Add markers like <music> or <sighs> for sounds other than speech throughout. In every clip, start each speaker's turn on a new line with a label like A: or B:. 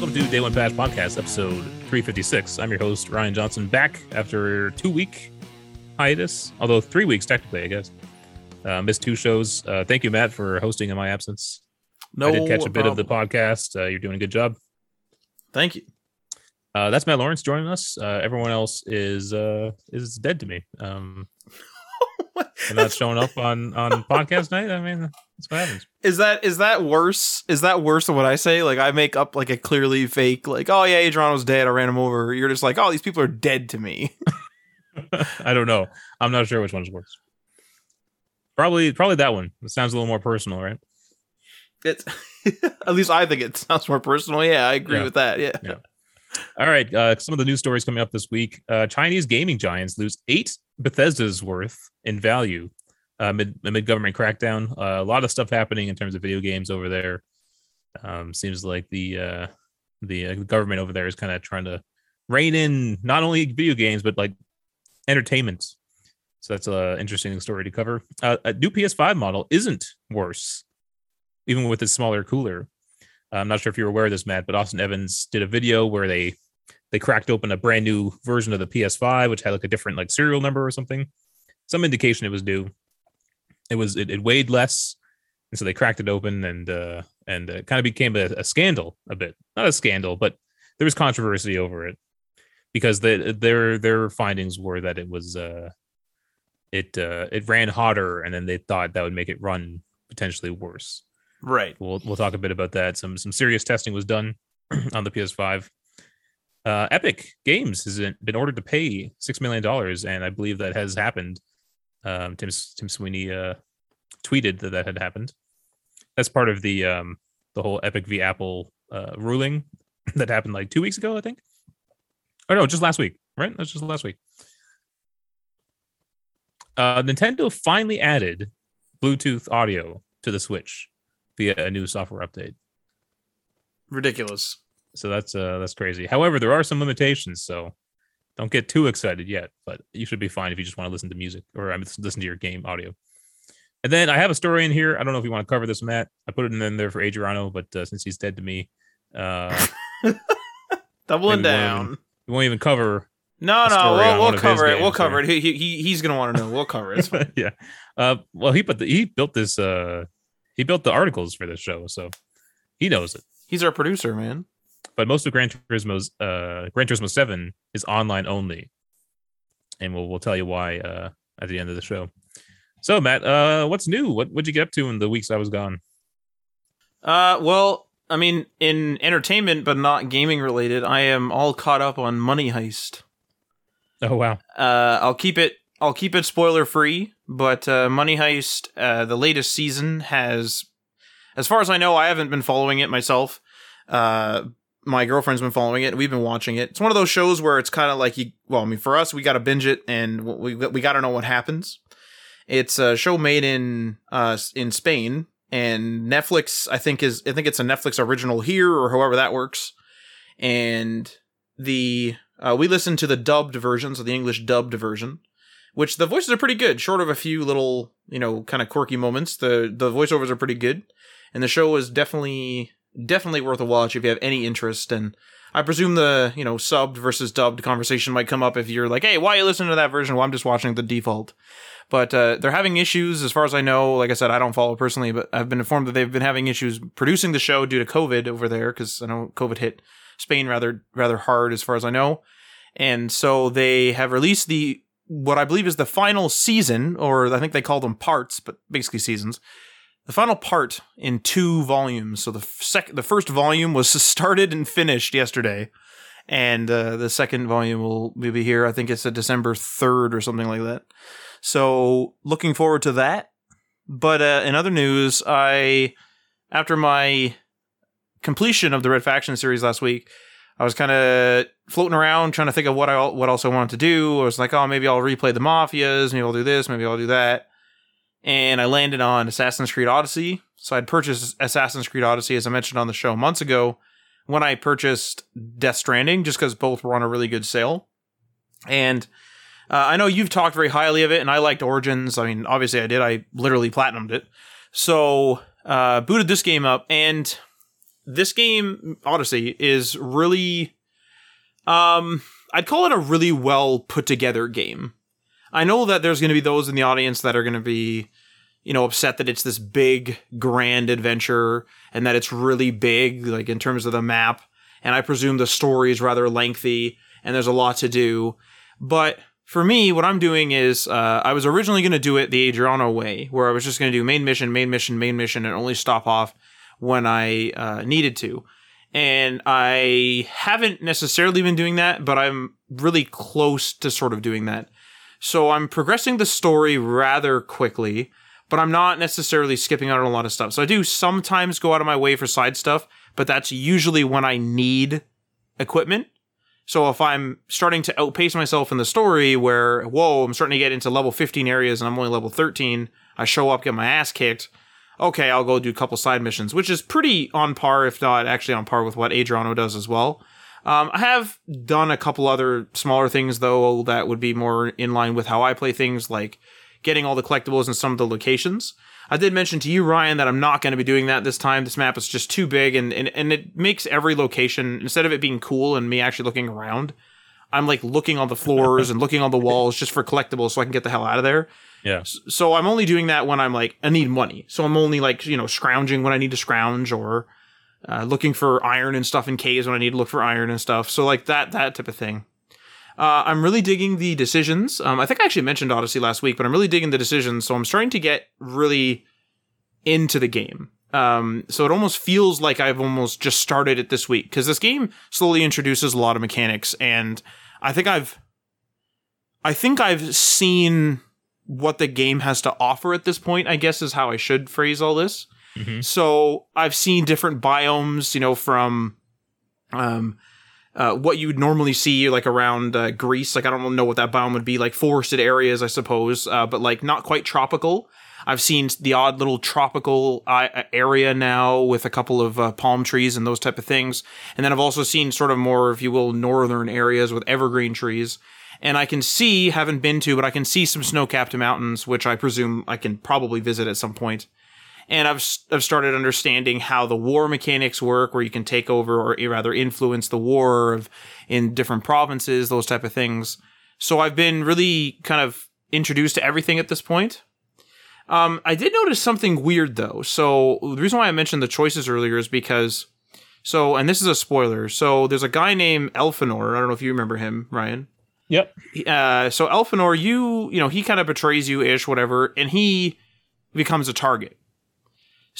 A: Welcome to Day One Patch Podcast, episode 356. I'm your host, Ryan Johnson, back after two week hiatus, although three weeks technically, I guess. Uh, missed two shows. Uh, thank you, Matt, for hosting in my absence.
B: No,
A: I did catch a bit of the podcast. Uh, you're doing a good job.
B: Thank you.
A: Uh, that's Matt Lawrence joining us. Uh, everyone else is uh, is dead to me. Um, <laughs> they're not showing up on on podcast night. I mean, that's what happens.
B: Is that is that worse? Is that worse than what I say? Like I make up like a clearly fake, like oh yeah, Adrian was dead. I ran him over. You're just like oh these people are dead to me. <laughs> <laughs>
A: I don't know. I'm not sure which one's worse. Probably, probably that one. It sounds a little more personal, right?
B: It's <laughs> at least I think it sounds more personal. Yeah, I agree
A: Yeah.
B: with that. Yeah.
A: Yeah. All right. Uh, some of the news stories coming up this week. Uh, Chinese gaming giants lose eight Bethesda's worth in value uh, mid government crackdown. Uh, a lot of stuff happening in terms of video games over there. Um, seems like the uh, the government over there is kind of trying to rein in not only video games but like entertainment. So that's an interesting story to cover. Uh, a new PS5 model isn't worse, even with its smaller cooler. I'm not sure if you're aware of this, Matt, but Austin Evans did a video where they they cracked open a brand new version of the PS5, which had like a different like serial number or something, some indication it was new. It was it, it weighed less, and so they cracked it open, and uh, and it kind of became a, a scandal a bit. Not a scandal, but there was controversy over it because the, their their findings were that it was uh, it uh, it ran hotter, and then they thought that would make it run potentially worse
B: Right.
A: we'll we'll talk a bit about that. Some some serious testing was done <clears throat> on the PS5. Uh, Epic Games has been ordered to pay six million dollars, and I believe that has happened. Um, Tim Tim Sweeney uh, tweeted that that had happened. That's part of the um, the whole Epic v Apple uh, ruling <laughs> that happened like two weeks ago, I think. Oh no, just last week, right? That's just last week. Uh, Nintendo finally added Bluetooth audio to the Switch via a new software update.
B: Ridiculous.
A: So that's uh that's crazy. However, there are some limitations, so don't get too excited yet. But you should be fine if you just want to listen to music or I mean, listen to your game audio. And then I have a story in here. I don't know if you want to cover this, Matt. I put it in there for Adriano, but uh, since he's dead to me, uh, <laughs>
B: Doubling
A: Maybe one of
B: down.
A: we won't even cover.
B: No, no, we'll, we'll cover it. We'll cover it. He, he, he- he's gonna want to know. We'll cover it. <laughs>
A: Yeah. Uh, well, he put the he built this. Uh, he built the articles for this show, so he knows it.
B: He's our producer, man.
A: But most of Gran Turismo's uh Gran Turismo 7 is online only. And we'll we'll tell you why uh at the end of the show. So Matt, uh what's new? What what'd you get up to in the weeks I was gone?
B: Uh, well, I mean, in entertainment but not gaming related, I am all caught up on Money Heist.
A: Oh wow.
B: Uh, I'll keep it. I'll keep it spoiler free. But uh, Money Heist, uh, the latest season has, as far as I know, I haven't been following it myself. Uh, my girlfriend's been following it. We've been watching it. It's one of those shows where it's kind of like you. Well, I mean, for us, we got to binge it, and we we got to know what happens. It's a show made in uh in Spain, and Netflix. I think is I think it's a Netflix original here, or however that works. And the uh, we listened to the dubbed version, so the English dubbed version, which the voices are pretty good, short of a few little, you know, kind of quirky moments. The the voiceovers are pretty good, and the show is definitely definitely worth a watch if you have any interest. And I presume the you know subbed versus dubbed conversation might come up if you're like, hey, why are you listening to that version? Well, I'm just watching the default. But uh, they're having issues, as far as I know. Like I said, I don't follow personally, but I've been informed that they've been having issues producing the show due to COVID over there, because I know COVID hit Spain rather rather hard, as far as I know. And so they have released the what I believe is the final season, or I think they call them parts, but basically seasons. The final part in two volumes. So the sec- the first volume was <laughs> started and finished yesterday, and uh, the second volume will be here. I think it's a December third or something like that. So looking forward to that. But uh, in other news, I after my completion of the Red Faction series last week, I was kind of floating around trying to think of what I what else I wanted to do. I was like, oh, maybe I'll replay the Mafias, maybe I'll do this, maybe I'll do that. And I landed on Assassin's Creed Odyssey. So I'd purchased Assassin's Creed Odyssey, as I mentioned on the show months ago, when I purchased Death Stranding, just because both were on a really good sale. And uh, I know you've talked very highly of it, and I liked Origins. I mean, obviously I did. I literally platinumed it. So uh, booted this game up, and this game Odyssey is really um I'd call it a really well put together game. I know that there's going to be those in the audience that are going to be you know upset that it's this big grand adventure and that it's really big like in terms of the map and I presume the story is rather lengthy and there's a lot to do. But for me, what I'm doing is uh, I was originally going to do it the Adriano way, where I was just going to do main mission, main mission, main mission, and only stop off when I uh, needed to. And I haven't necessarily been doing that, but I'm really close to sort of doing that. So I'm progressing the story rather quickly, but I'm not necessarily skipping out on a lot of stuff. So I do sometimes go out of my way for side stuff, but that's usually when I need equipment. So if I'm starting to outpace myself in the story where, whoa, I'm starting to get into level 15 areas and I'm only level 13, I show up, get my ass kicked. Okay, I'll go do a couple side missions, which is pretty on par, if not actually on par with what Adriano does as well. Um, I have done a couple other smaller things though that would be more in line with how I play things, like getting all the collectibles in some of the locations. I did mention to you, Ryan, that I'm not going to be doing that this time. This map is just too big, and, and and it makes every location instead of it being cool and me actually looking around, I'm like looking on the floors and looking on the walls just for collectibles so I can get the hell out of there.
A: Yeah.
B: So I'm only doing that when I'm like I need money. So I'm only like you know scrounging when I need to scrounge or uh, looking for iron and stuff in caves when I need to look for iron and stuff. So like that that type of thing. Uh, I'm really digging the decisions. Um, I think I actually mentioned Odyssey last week, but I'm really digging the decisions. So I'm starting to get really into the game. Um, so it almost feels like I've almost just started it this week because this game slowly introduces a lot of mechanics, and I think I've, I think I've seen what the game has to offer at this point. I guess is how I should phrase all this.
A: Mhm.
B: So I've seen different biomes, you know, from um, uh, what you would normally see like around uh, Greece. Like I don't know what that biome would be, like forested areas, I suppose, uh, but like not quite tropical. I've seen the odd little tropical uh, area now with a couple of uh, palm trees and those type of things, and then I've also seen sort of more, if you will, northern areas with evergreen trees. And I can see, haven't been to, but I can see some snow-capped mountains, which I presume I can probably visit at some point and I've I've started understanding how the war mechanics work, where you can take over or rather influence the war of in different provinces, those type of things. So I've been really kind of introduced to everything at this point. Um, I did notice something weird though. So the reason why I mentioned the choices earlier is because, so and this is a spoiler. So there's a guy named Elfinor. I don't know if you remember him, Ryan.
A: Yep.
B: Uh, so Elfinor, you you know he kind of betrays you ish, whatever, and he becomes a target.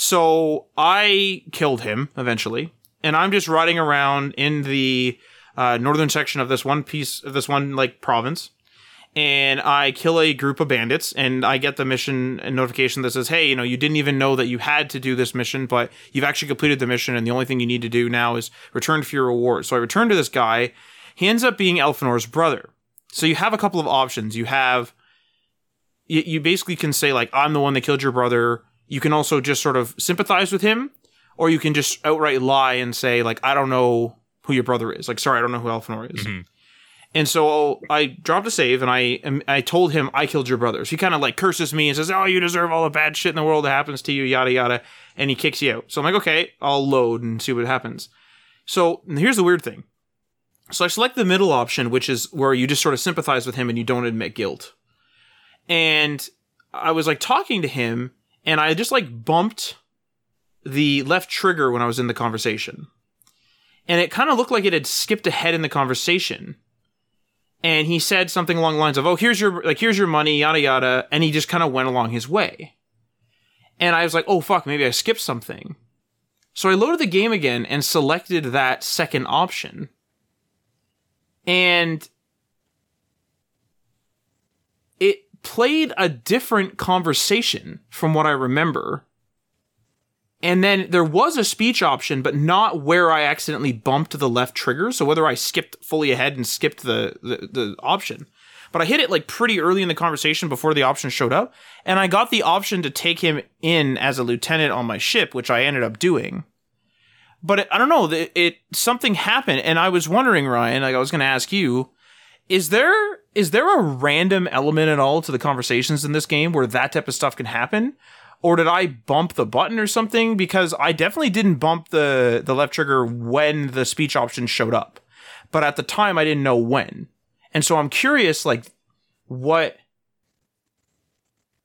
B: So I killed him eventually, and I'm just riding around in the uh, northern section of this one piece of this one like province, and I kill a group of bandits, and I get the mission notification that says, "Hey, you know, you didn't even know that you had to do this mission, but you've actually completed the mission, and the only thing you need to do now is return for your reward." So I return to this guy. He ends up being Elfinor's brother. So you have a couple of options. You have you, you basically can say like, "I'm the one that killed your brother." You can also just sort of sympathize with him, or you can just outright lie and say like, "I don't know who your brother is." Like, sorry, I don't know who Elfinor is.
A: Mhm.
B: And so I dropped a save and I I told him I killed your brother. So he kind of like curses me and says, "Oh, you deserve all the bad shit in the world that happens to you, yada yada," and he kicks you out. So I'm like, "Okay, I'll load and see what happens." So here's the weird thing. So I select the middle option, which is where you just sort of sympathize with him and you don't admit guilt. And I was like talking to him and I just like bumped the left trigger when I was in the conversation. And it kind of looked like it had skipped ahead in the conversation. And he said something along the lines of, "Oh, here's your like here's your money, yada yada," and he just kind of went along his way. And I was like, "Oh fuck, maybe I skipped something." So I loaded the game again and selected that second option. And it played a different conversation from what I remember. And then there was a speech option, but not where I accidentally bumped the left trigger. So whether I skipped fully ahead and skipped the, the, the option. But I hit it like pretty early in the conversation before the option showed up. And I got the option to take him in as a lieutenant on my ship, which I ended up doing. But it, I don't know, it, it something happened, and I was wondering, Ryan, like I was going to ask you, is there is there a random element at all to the conversations in this game where that type of stuff can happen or did I bump the button or something? Because I definitely didn't bump the the left trigger when the speech option showed up, but at the time I didn't know when, and so I'm curious, like what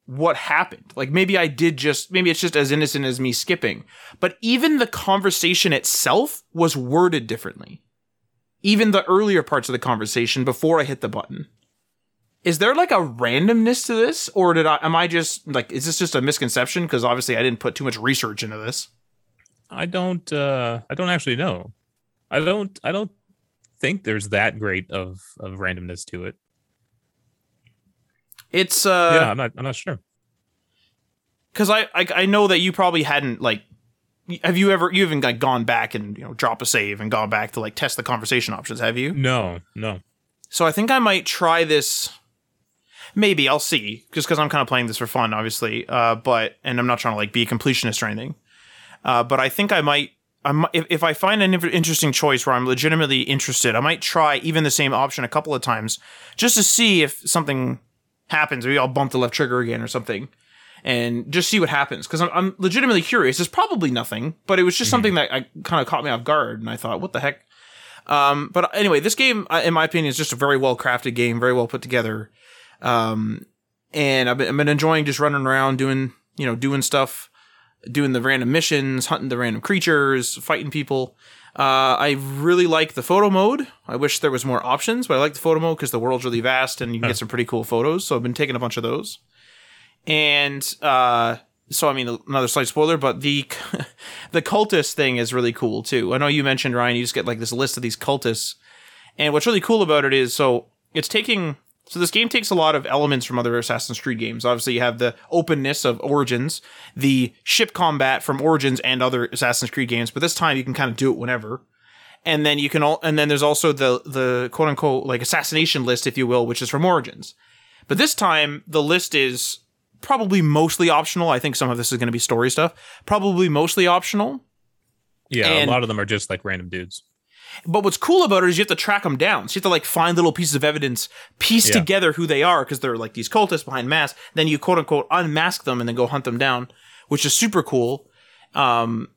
B: what happened. Like maybe I did just maybe it's just as innocent as me skipping. But even the conversation itself was worded differently. Even the earlier parts of the conversation before I hit the button. Is there like a randomness to this or did I am I just like is this just a misconception because obviously I didn't put too much research into this?
A: I don't uh I don't actually know. I don't I don't think there's that great of of randomness to it.
B: It's uh
A: yeah, I'm not I'm not sure.
B: Cuz I, I I know that you probably hadn't like have you ever you haven't like gone back and you know drop a save and gone back to like test the conversation options, have you?
A: No, no.
B: So I think I might try this maybe I'll see just because I'm kind of playing this for fun, obviously. Uh, but and I'm not trying to like be a completionist or anything. Uh, but I think I might. I might, if, if I find an interesting choice where I'm legitimately interested, I might try even the same option a couple of times just to see if something happens. Maybe I'll bump the left trigger again or something, and just see what happens. Because I'm, I'm legitimately curious. There's probably nothing, but it was just mm-hmm. something that I kind of caught me off guard, and I thought, what the heck. Um, but anyway, this game, in my opinion, is just a very well crafted game, very well put together. Um, and I've been, I've been enjoying just running around doing, you know, doing stuff, doing the random missions, hunting the random creatures, fighting people. Uh, I really like the photo mode. I wish there was more options, but I like the photo mode because the world's really vast and you can get some pretty cool photos. So I've been taking a bunch of those. And uh, so I mean another slight spoiler, but the <laughs> the cultist thing is really cool too. I know you mentioned Ryan, you just get like this list of these cultists, and what's really cool about it is so it's taking so this game takes a lot of elements from other Assassin's Creed games. Obviously, you have the openness of Origins, the ship combat from Origins and other Assassin's Creed games, but this time you can kind of do it whenever. And then you can all, and then there's also the the quote unquote like assassination list, if you will, which is from Origins. But this time the list is probably mostly optional. I think some of this is going to be story stuff. Probably mostly optional.
A: Yeah, and, a lot of them are just like random dudes.
B: But what's cool about it is you have to track them down. So you have to like find little pieces of evidence, piece yeah. together who they are because they're like these cultists behind masks. Then you quote unquote unmask them and then go hunt them down, which is super cool. Um,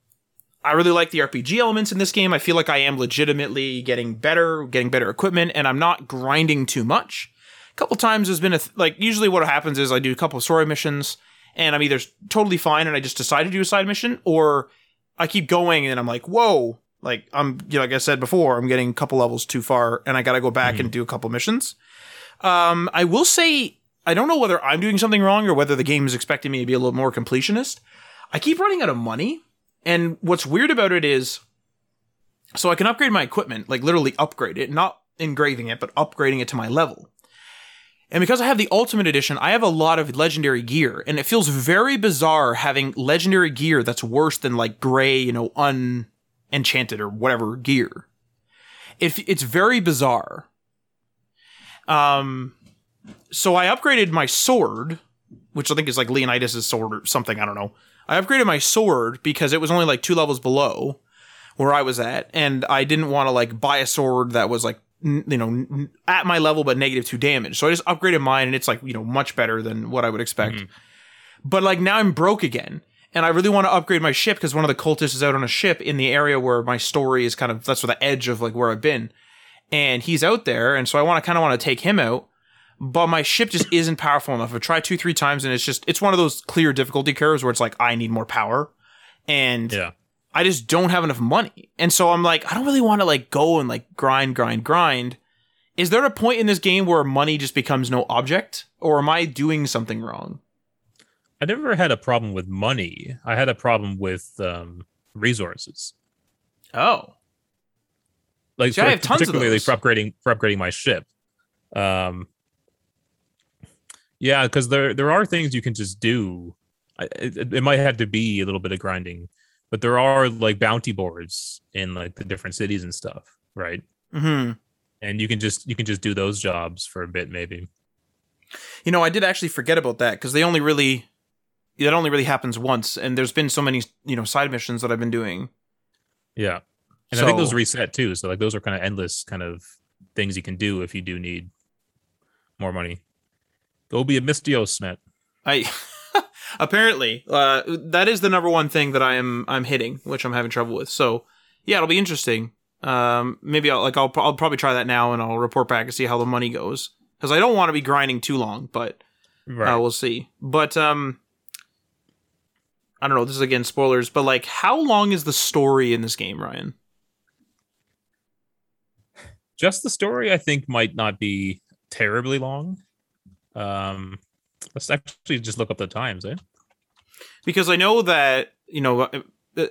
B: I really like the RPG elements in this game. I feel like I am legitimately getting better, getting better equipment, and I'm not grinding too much. Couple times there's been a th- like usually what happens is I do a couple of story missions and I'm either totally fine and I just decide to do a side mission, or I keep going and I'm like, whoa, like I'm, you know, like I said before, I'm getting a couple levels too far, and I got to go back mm-hmm. and do a couple missions. Um, I will say I don't know whether I'm doing something wrong or whether the game is expecting me to be a little more completionist. I keep running out of money, and what's weird about it is, so I can upgrade my equipment, like literally upgrade it, not engraving it, but upgrading it to my level. And because I have the Ultimate Edition, I have a lot of legendary gear, and it feels very bizarre having legendary gear that's worse than like gray, you know, un enchanted or whatever gear. It, it's very bizarre. Um, so I upgraded my sword, which I think is like Leonidas' sword or something. I don't know. I upgraded my sword because it was only like two levels below where I was at, and I didn't want to like buy a sword that was like you know at my level but negative two damage. So I just upgraded mine, and it's like you know much better than what I would expect. Mm-hmm. But like now I'm broke again, and I really want to upgrade my ship because one of the cultists is out on a ship in the area where my story is kind of that's where the edge of like where I've been, and he's out there, and so I want to kind of want to take him out, but my ship just isn't powerful enough. I've tried two three times, and it's just it's one of those clear difficulty curves where it's like I need more power, and
A: yeah.
B: I just don't have enough money, and so I'm like I don't really want to like go and like grind grind grind. Is there a point in this game where money just becomes no object, or am I doing something wrong?
A: I never had a problem with money. I had a problem with um, resources.
B: Oh,
A: like See, for, particularly for upgrading for upgrading my ship. Um, yeah, because there there are things you can just do. It, it, might have to be a little bit of grinding, but there are like bounty boards in like the different cities and stuff, right?
B: Mm-hmm.
A: And you can just you can just do those jobs for a bit, maybe.
B: You know, I did actually forget about that because they only really that only really happens once, and there's been so many you know side missions that I've been doing.
A: Yeah, and so, I think those reset too. So like those are kind of endless kind of things you can do if you do need more money. Go be a Misthios Matt.
B: I Apparently, uh, that is the number one thing that I am I'm hitting, which I'm having trouble with. So yeah, it'll be interesting. Um, maybe I'll like I'll I'll probably try that now, and I'll report back and see how the money goes because I don't want to be grinding too long, but
A: Right.
B: uh, we'll see. But um, I don't know. This is again spoilers, but like, how long is the story in this game, Ryan?
A: Just the story, I think, might not be terribly long. Um, let's actually just look up the times, eh?
B: because I know that you know. Uh,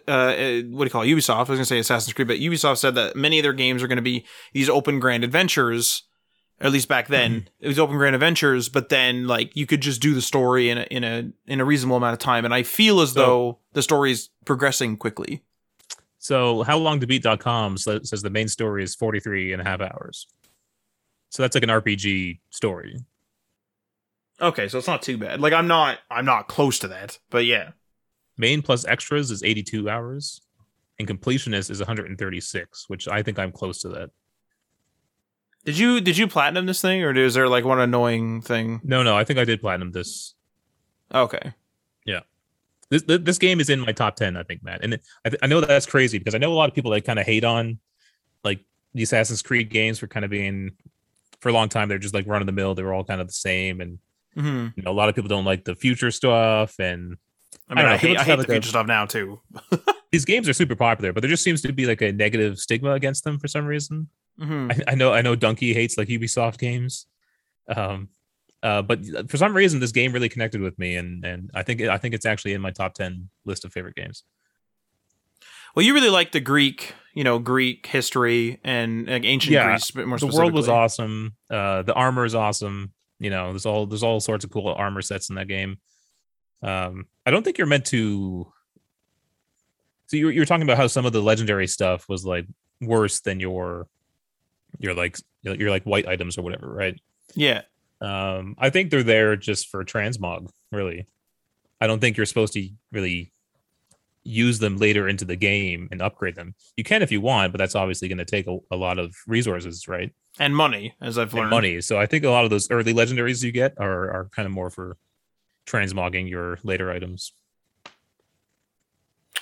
B: uh, what do you call it? Ubisoft? I was gonna say Assassin's Creed, but Ubisoft said that many of their games are going to be these open grand adventures. At least back then, it was open grand adventures. But then, like, you could just do the story in a in a in a reasonable amount of time. And I feel as
A: So-
B: though the story is progressing quickly.
A: So, how long to beat.com says the main story is 43 and a half hours. So, that's like an RPG story.
B: Okay, so it's not too bad. Like, I'm not I'm not close to that, but yeah.
A: Main plus extras is 82 hours, and completionist is 136, which I think I'm close to that.
B: Did you did you platinum this thing, or is there like one annoying thing?
A: No, no, I think I did platinum this.
B: Okay,
A: Yeah. This this game is in my top 10, I think, Matt. And I, th- I know that's crazy because I know a lot of people that kind of hate on like the Assassin's Creed games for kind of being for a long time they're just like run of the mill. They were all kind of the same, and
B: hmm
A: you know a lot of people don't like the future stuff and
B: I mean, I,
A: know,
B: hate I hate the future stuff now too. <laughs>
A: these games are super popular, but there just seems to be like a negative stigma against them for some reason.
B: hmm
A: I, I know I know Donkey hates like Ubisoft games, um, uh, but for some reason this game really connected with me, and and I think I think it's actually in my top ten list of favorite games.
B: Well, you really like the Greek, you know, Greek history and like, ancient
A: Yeah,
B: Greece. But more
A: The world was awesome. Uh, the armor is awesome. You know, there's all there's all sorts of cool armor sets in that game. Um, I don't think you're meant to. So you were, you were talking about how some of the legendary stuff was like worse than your your like your like white items or whatever, right?
B: Yeah,
A: Um, I think they're there just for transmog, really. I don't think you're supposed to really use them later into the game and upgrade them. You can if you want, but that's obviously going to take a, a lot of resources, right?
B: And money, as I've
A: And
B: learned.
A: money. So I think a lot of those early legendaries you get are are kind of more for transmogging your later items.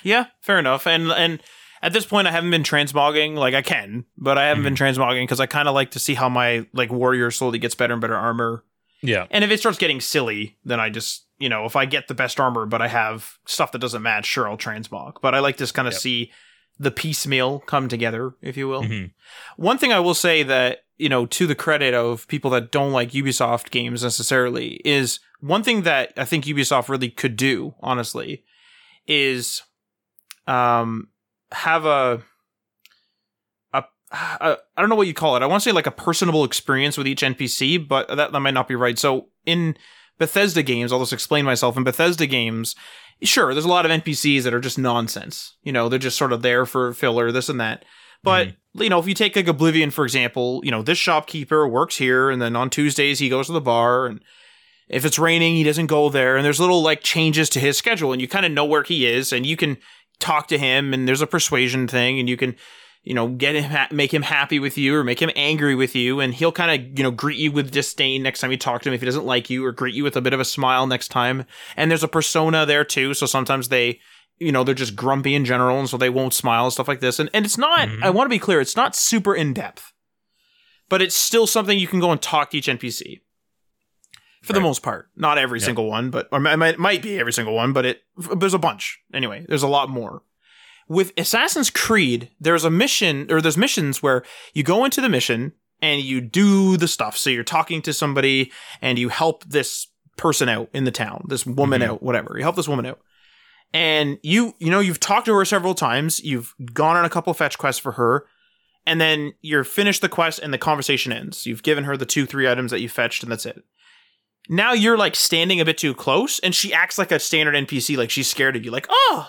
B: Yeah, fair enough. And and at this point, I haven't been transmogging. Like I can, but I haven't been
A: Mm-hmm.
B: transmogging because I kind of like to see how my like warrior slowly gets better and better armor.
A: Yeah.
B: And if it starts getting silly, then I just you know if I get the best armor but I have stuff that doesn't match, sure I'll transmog. But I like to kind of
A: Yep.
B: see the piecemeal come together, if you will.
A: Mhm.
B: One thing I will say that, you know, to the credit of people that don't like Ubisoft games necessarily is one thing that I think Ubisoft really could do, honestly, is um have a a, a I don't know what you call it. I want to say like a personable experience with each NPC, but that, that might not be right. So in Bethesda games, I'll just explain myself. In Bethesda games, sure, there's a lot of NPCs that are just nonsense. You know, they're just sort of there for filler, this and that. But mm-hmm. you know, if you take like Oblivion for example, you know, this shopkeeper works here, and then on Tuesdays he goes to the bar, and if it's raining, he doesn't go there, and there's little like changes to his schedule, and you kind of know where he is, and you can talk to him, and there's a persuasion thing, and you can you know get him ha- make him happy with you or make him angry with you and he'll kind of you know greet you with disdain next time you talk to him if he doesn't like you or greet you with a bit of a smile next time. And there's a persona there too so sometimes they you know they're just grumpy in general and so they won't smile and stuff like this and, and it's not
A: Mhm.
B: i want to be clear it's not super in depth but it's still something you can go and talk to each npc for the most part not every
A: Yeah.
B: single one but or it might, be every single one but it there's a bunch anyway there's a lot more with Assassin's Creed, there's a mission or there's missions where you go into the mission and you do the stuff. So you're talking to somebody and you help this person out in the town, this woman
A: Mhm.
B: out, whatever. You help this woman out. And you, you know, you've talked to her several times. You've gone on a couple fetch quests for her. And then you're finished the quest and the conversation ends. You've given her the two, three items that you fetched and that's it. Now you're like standing a bit too close and she acts like a standard NPC, like she's scared of you. Like, oh,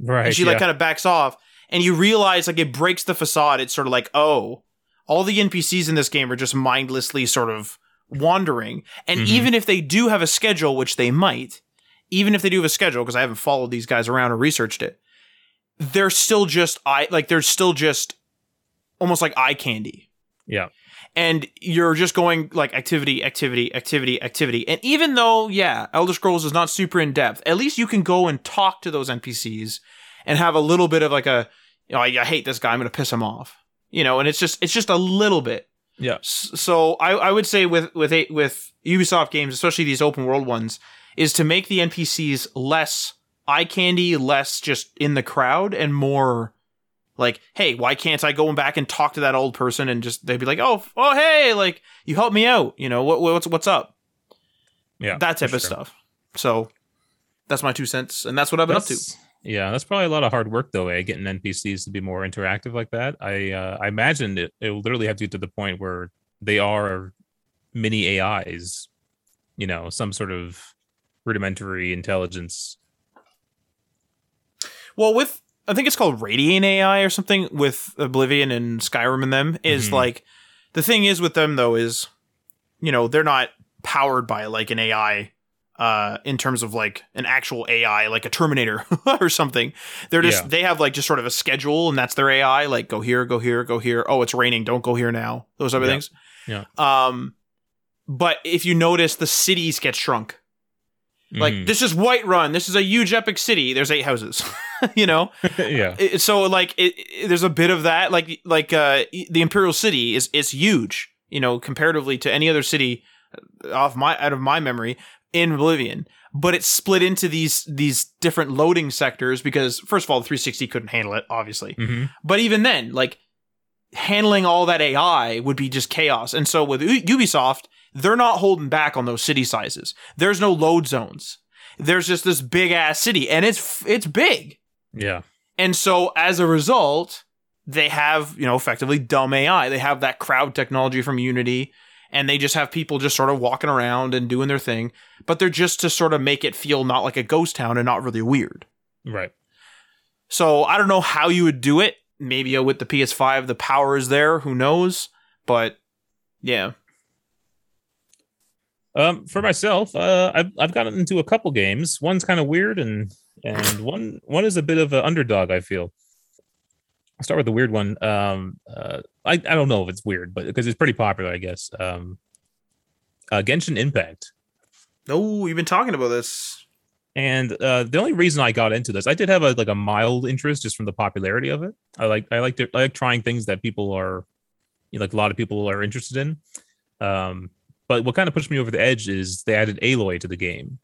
A: Right.
B: and she like kind of backs off and you realize like it breaks the facade it's sort of like oh all the npcs in this game are just mindlessly sort of wandering and
A: Mhm.
B: even if they do have a schedule which they might even if they do have a schedule because i haven't followed these guys around or researched it they're still just i like they're still just almost like eye candy
A: Yeah.
B: And you're just going like activity, activity, activity, activity. And even though, yeah, Elder Scrolls is not super in depth, at least you can go and talk to those NPCs and have a little bit of like a, you know, I, I hate this guy, I'm to piss him off. You know, and it's just it's just a little bit.
A: Yeah.
B: So I, I would say with with with Ubisoft games, especially these open world ones, is to make the NPCs less eye candy, less just in the crowd, and more like, hey, why can't I go back and talk to that old person and just they'd be like, oh, oh, hey, like you helped me out, you know, what what's what's up,
A: Yeah.
B: that type of
A: sure.
B: stuff. So that's my two cents, and that's what I've been up to.
A: Yeah, that's probably a lot of hard work though, eh? Getting NPCs to be more interactive like that. I uh, I imagine it it will literally have to get to the point where they are mini AIs, you know, some sort of rudimentary intelligence.
B: Well, with I think it's called Radiant AI or something with Oblivion and Skyrim and them is
A: Mhm.
B: like the thing is with them though is you know they're not powered by like an AI uh in terms of like an actual AI like a Terminator <laughs> or something. They're just
A: Yeah.
B: they have like just sort of a schedule and that's their AI like go here, go here, go here. Oh, it's raining, don't go here now. Those type of
A: Yeah.
B: things.
A: Yeah.
B: Um but if you notice the cities get shrunk. Like
A: Mhm.
B: this is Whiterun. This is a huge epic city. There's eight houses. <laughs> you know, <laughs>
A: yeah,
B: so like it, it- there's a bit of that. Like like uh, the Imperial City is is huge. You know, comparatively to any other city uh, off my out of my memory in Oblivion. But it's split into these these different loading sectors because first of all, the 360 couldn't handle it, obviously.
A: Mhm.
B: But even then, like handling all that AI would be just chaos. And so with U- Ubisoft, they're not holding back on those city sizes. There's no load zones. There's just this big ass city, and it's it's big.
A: yeah,
B: And so as a result, they have, you know, effectively dumb AI. They have that crowd technology from Unity and they just have people just sort of walking around and doing their thing, but they're just to sort of make it feel not like a ghost town and not really weird.
A: right.
B: So I don't know how you would do it. Maybe with the PS5 the power is there, who knows? But yeah.
A: Um, for myself, uh, I've I've gotten into a couple games. One's kind of weird, and and one one is a bit of an underdog. I feel. I'll start with the weird one. Um, uh, I I don't know if it's weird, but because it's pretty popular, I guess. Um, uh, Genshin Impact.
B: Oh, you've been talking about this.
A: And uh, the only reason I got into this, I did have a like a mild interest just from the popularity of it. I like I like to, I like trying things that people are, you know, like a lot of people are interested in. Um, but what kind of pushed me over the edge is they added Aloy to the game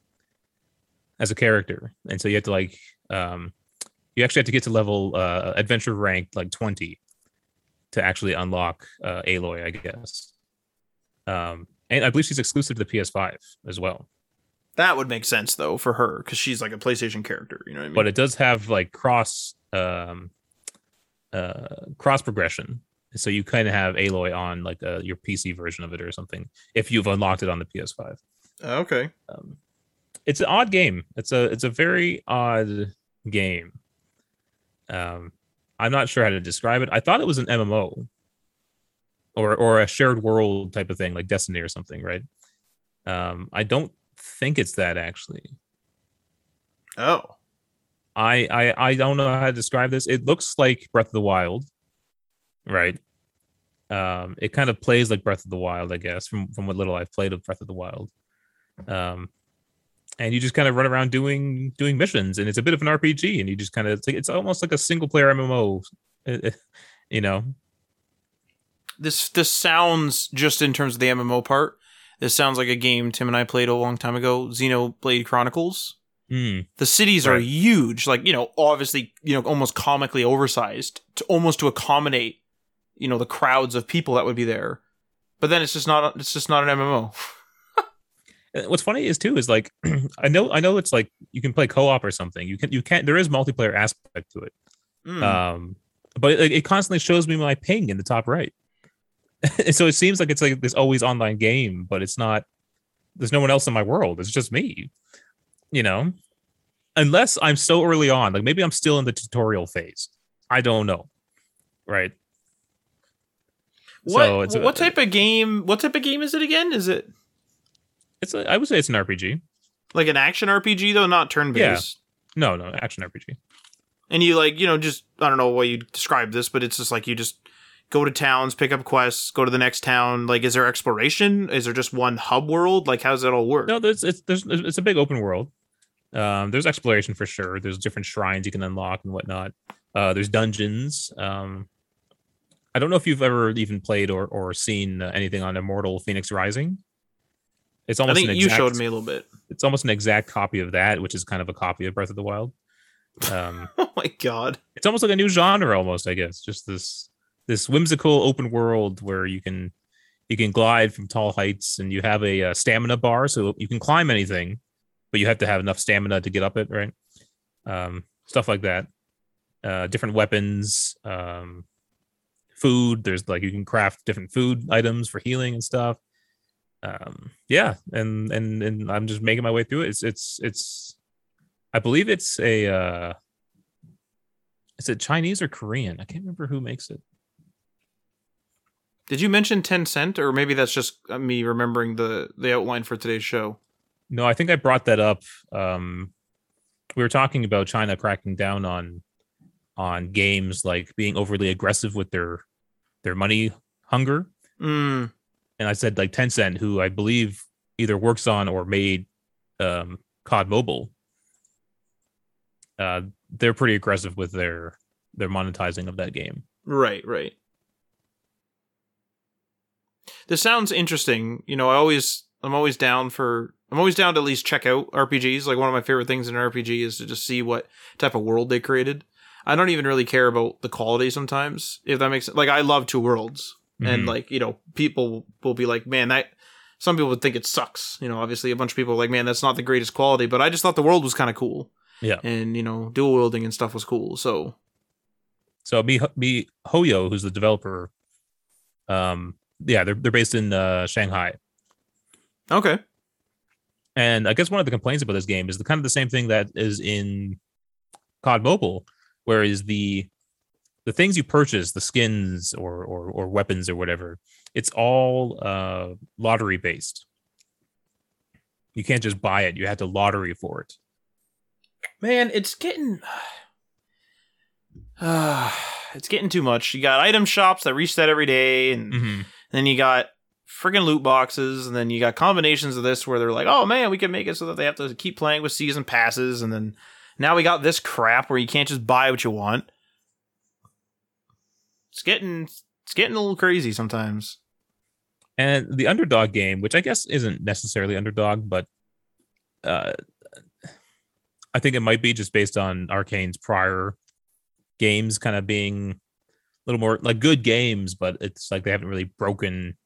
A: as a character, and so you have to like, um, you actually have to get to level uh, adventure rank like twenty to actually unlock uh, Aloy, I guess. Um, and I believe she's exclusive to the PS5 as well.
B: That would make sense though for her because she's like a PlayStation character. You know what I mean?
A: but it does have like cross um uh cross progression so you kind of have aloy on like uh, your pc version of it or something if you've unlocked it on the ps5
B: okay.
A: um, it's an odd game. It's a it's a very odd game. Um i'm not sure how to describe it. I thought it was an mmo or or a shared world type of thing like destiny or something right? Um i don't think it's that actually.
B: Oh.
A: I, I I don't know how to describe this. It looks like Breath of the Wild, right? Um, it kind of plays like Breath of the Wild, I guess, from from what little I've played of Breath of the Wild. Um, and you just kind of run around doing doing missions, and it's a bit of an RPG, and you just kind of it's, like, it's almost like a single player MMO, uh, uh, you know.
B: This this sounds just in terms of the MMO part. This sounds like a game Tim and I played a long time ago, Xenoblade Chronicles.
A: Hmm.
B: The cities are huge, like you know, obviously, you know, almost comically oversized, to almost to accommodate, you know, the crowds of people that would be there. But then it's just not it's just not an MMO.
A: What's funny is too is like <clears throat> I know I know it's like you can play co-op or something. You can you can't there is multiplayer aspect to it.
B: Mm.
A: um but it, it constantly shows me my ping in the top right and <laughs> so it seems like it's like this always online game but it's not there's no one else in my world it's just me you know unless i'm so early on like maybe i'm still in the tutorial phase i don't know right
B: what
A: so it's a-
B: what type of game? What type of game is it again? Is it
A: it's a, i would say it's an rpg
B: like an action RPG though, not turn based? Yeah.
A: no no action rpg
B: And you like you know just I don't know what you describe this, but it's just like you just go to towns, pick up quests, go to the next town? Like, is there exploration? Is there just one hub world? Like, how does that all work?
A: No, there's it's there's it's a big open world. Um, there's exploration for sure. There's different shrines you can unlock and whatnot. Uh, there's dungeons. Um, I don't know if you've ever even played or or seen uh, anything on Immortal Fenyx Rising. It's
B: I
A: almost
B: think
A: an
B: you showed me a little bit.
A: It's almost an exact copy of that, which is kind of a copy of Breath of the Wild. Um, <laughs>
B: Oh my god.
A: it's almost like a new genre, almost I guess. Just this this whimsical open world where you can you can glide from tall heights and you have a, uh stamina bar, so you can climb anything, but you have to have enough stamina to get up it, right? Um, stuff like that. Uh, different weapons, um, food. There's like you can craft different food items for healing and stuff. Um, yeah, and and and I'm just making my way through it. It's it's it's. I believe it's a. Uh, is it Chinese or Korean? I can't remember who makes it.
B: Did you mention Tencent, or maybe that's just uh, me remembering the the outline for today's show?
A: No, I think I brought that up. Um, we were talking about China cracking down on on games like being overly aggressive with their their money hunger,
B: Mm,
A: and I said like Tencent, who I believe either works on or made um, COD Mobile. Uh, they're pretty aggressive with their their monetizing of that game.
B: right, right. This sounds interesting. You know, I always I'm always down for I'm always down to at least check out RPGs. Like one of my favorite things in an RPG is to just see what type of world they created. I don't even really care about the quality sometimes, if that makes sense. Like I love Two Worlds, and
A: Mhm.
B: like you know, people will be like, "Man, that." Some people would think it sucks. You know, obviously, a bunch of people are like, "Man, that's not the greatest quality." But I just thought the world was kind of cool.
A: Yeah.
B: and you know, dual wielding and stuff was cool. So
A: So me me Hoyo, who's the developer, um, yeah, they're they're based in uh, Shanghai.
B: okay,
A: And I guess one of the complaints about this game is the kind of the same thing that is in COD Mobile, whereas the the things you purchase, the skins or or, or weapons or whatever, it's all uh, lottery based. You can't just buy it; you have to lottery for it.
B: man, it's getting. Uh, <sighs> it's getting too much. You got item shops that reset every day, and
A: Mm-hmm.
B: then you got friggin' loot boxes, and then you got combinations of this where they're like, "Oh man, we can make it so that they have to keep playing with season passes," and then now we got this crap where you can't just buy what you want. It's getting it's getting a little crazy sometimes.
A: And the underdog game, which I guess isn't necessarily underdog, but uh, I think it might be just based on Arcane's prior games kind of being a little more like good games, but it's like they haven't really broken.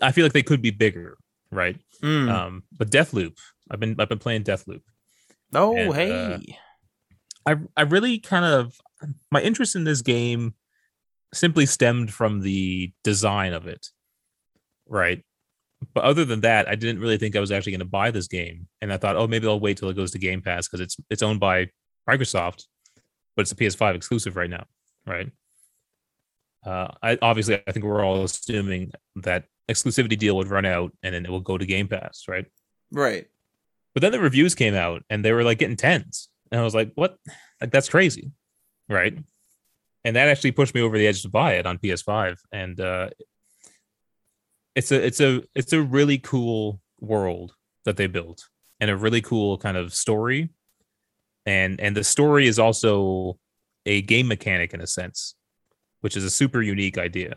A: I- feel like they could be bigger, right?
B: Mm.
A: Um, but Deathloop, I've been I've been playing Deathloop.
B: Oh
A: and,
B: hey,
A: uh, I I really kind of my interest in this game simply stemmed from the design of it, right? But other than that, I didn't really think I was actually going to buy this game, and I thought, oh, maybe I'll wait till it goes to Game Pass because it's it's owned by Microsoft, but it's a PS5 exclusive right now, right? Uh, I obviously I think we're all assuming that exclusivity deal would run out and then it will go to Game Pass, right?
B: right.
A: But then the reviews came out and they were like getting tens. And I was like, what? Like, that's crazy. Right. And that actually pushed me over the edge to buy it on PS5. And uh it's a it's a it's a really cool world that they built and a really cool kind of story. And and the story is also a game mechanic in a sense, which is a super unique idea.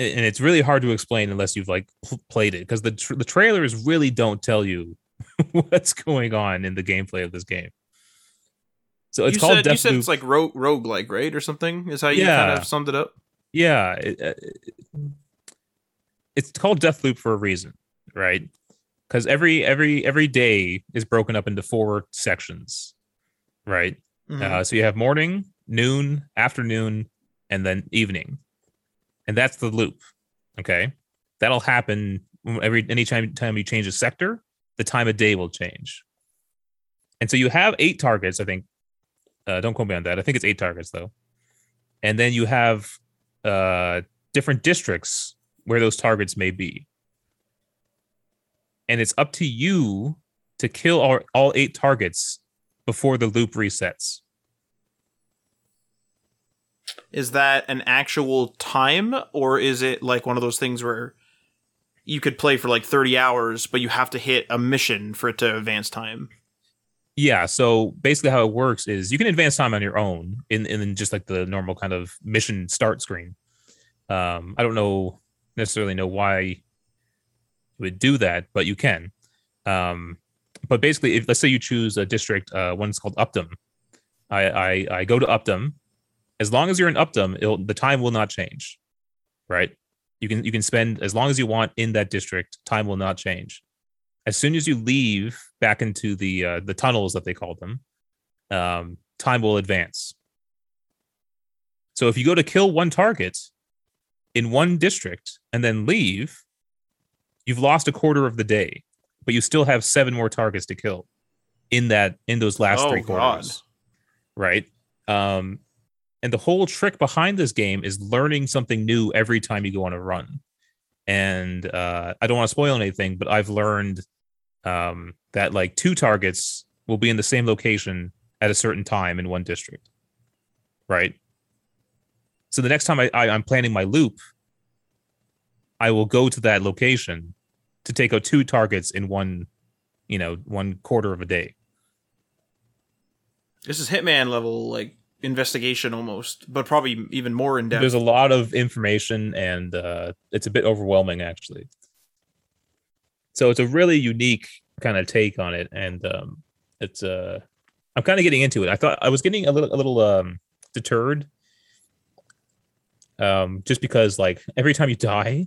A: And it's really hard to explain unless you've like played it because the tr- the trailers really don't tell you <laughs> what's going on in the gameplay of this game. So it's
B: you
A: called
B: said, you said
A: Deathloop.
B: it's like rogue roguelike, right? Or something? Is how you
A: Yeah.
B: kind of summed it up?
A: yeah, it, uh, it- it's called Deathloop for a reason, right? Because every every every day is broken up into four sections, right?
B: Mhm.
A: Uh, so you have morning, noon, afternoon, and then evening, and that's the loop. Okay, that'll happen every anytime time you change a sector, the time of day will change. And so you have eight targets. I think. Uh, don't quote me on that. I think it's eight targets though, and then you have uh, different districts where those targets may be, and it's up to you to kill all, all eight targets before the loop resets.
B: Is that an actual time or is it like one of those things where you could play for like 30 hours but you have to hit a mission for it to advance time
A: Yeah. So basically, how it works is you can advance time on your own in in just like the normal kind of mission start screen. Um, I don't know necessarily know why you would do that, but you can. Um, but basically, if let's say you choose a district, uh, one's called Upton. I, I I go to Upton. As long as you're in it'll, the time will not change, right? You can you can spend as long as you want in that district. Time will not change as soon as you leave back into the uh, the tunnels that they call them, um, time will advance. So if you go to kill one target in one district and then leave, you've lost a quarter of the day, but you still have seven more targets to kill in that in those last
B: Oh,
A: three
B: God.
A: quarters. Right. Um, and the whole trick behind this game is learning something new every time you go on a run. And uh, I don't want to spoil anything, but I've learned um, that like two targets will be in the same location at a certain time in one district. Right. So the next time I, I, I'm planning my loop, I will go to that location to take out two targets in one, you know, one quarter of a day.
B: this is hitman level like investigation almost but probably even more in depth
A: There's a lot of information and uh, it's a bit overwhelming actually. So it's a really unique kind of take on it, and um, it's uh, I'm kind of getting into it. I thought I was getting a little a little um, deterred, um, just because like every time you die,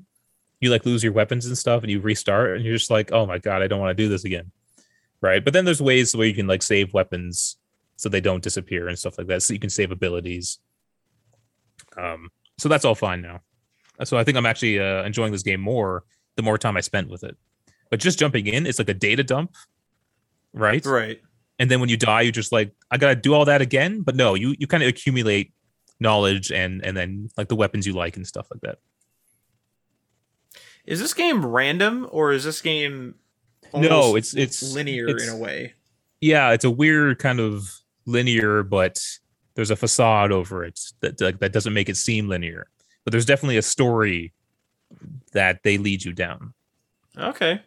A: you like lose your weapons and stuff, and you restart, and you're just like, oh my god, I don't want to do this again, right? But then there's ways where you can like save weapons so they don't disappear and stuff like that, so you can save abilities. Um, so that's all fine now. So I think I'm actually uh, enjoying this game more the more time I spent with it. But just jumping in, it's like a data dump, right?
B: right
A: And then when you die, you're just like I gotta do all that again. But no, you you kind of accumulate knowledge and and then like the weapons you like and stuff like that.
B: is this game random or is this game
A: No, it's- it's-
B: linear
A: it's-
B: in a way
A: Yeah, it's a weird kind of linear, but there's a facade over it that that doesn't make it seem linear. But there's definitely a story that they lead you down.
B: okay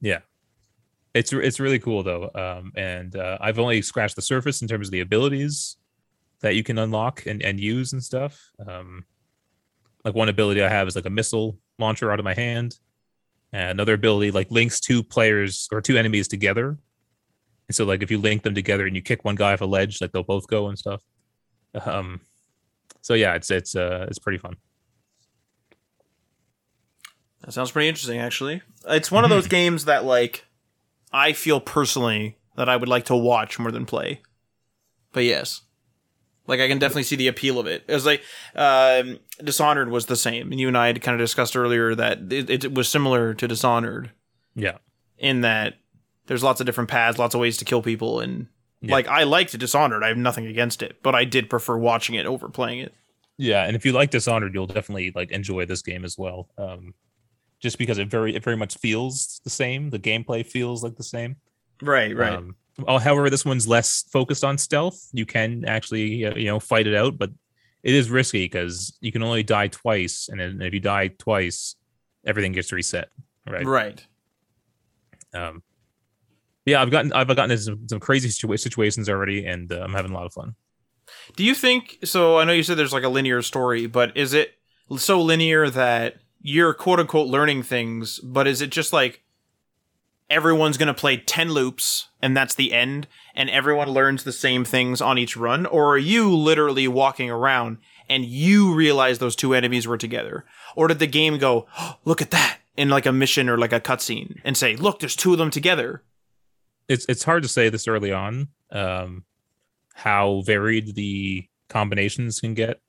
B: Yeah.
A: It's it's really cool though, um, and uh, I've only scratched the surface in terms of the abilities that you can unlock and, and use and stuff. Um, like one ability I have is like a missile launcher out of my hand, and another ability like links two players or two enemies together. And so like if you link them together and you kick one guy off a ledge, like they'll both go and stuff. Um, so yeah, it's it's uh it's pretty fun.
B: That sounds pretty interesting, actually. It's one of those games that, like, I feel personally that I would like to watch more than play. But yes, like I can definitely see the appeal of it. It was like um, Dishonored was the same, and you and I had kind of discussed earlier that it, it was similar to Dishonored
A: Yeah,
B: in that there's lots of different paths, lots of ways to kill people, and
A: Yeah.
B: like I liked Dishonored. I have nothing against it, but I did prefer watching it over playing it.
A: Yeah, and if you like Dishonored, you'll definitely like enjoy this game as well. Um, just because it very it very much feels the same. The gameplay feels like the same.
B: Right,
A: right. Um, however, this one's less focused on stealth. You can actually uh, you know fight it out, but it is risky because you can only die twice, and then if you die twice, everything gets reset. Right.
B: right.
A: Um, yeah, I've gotten I've gotten into some, some crazy situa- situations already, and uh, I'm having a lot of fun.
B: Do you think so? I know you said there's like a linear story, but is it so linear that you're quote unquote learning things, but is it just like everyone's going to play 10 loops and that's the end and everyone learns the same things on each run? Or are you literally walking around and you realize those two enemies were together? Or did the game go, oh, look at that in like a mission or like a cutscene and say, look, there's two of them together?
A: It's it's hard to say this early on um how varied the combinations can get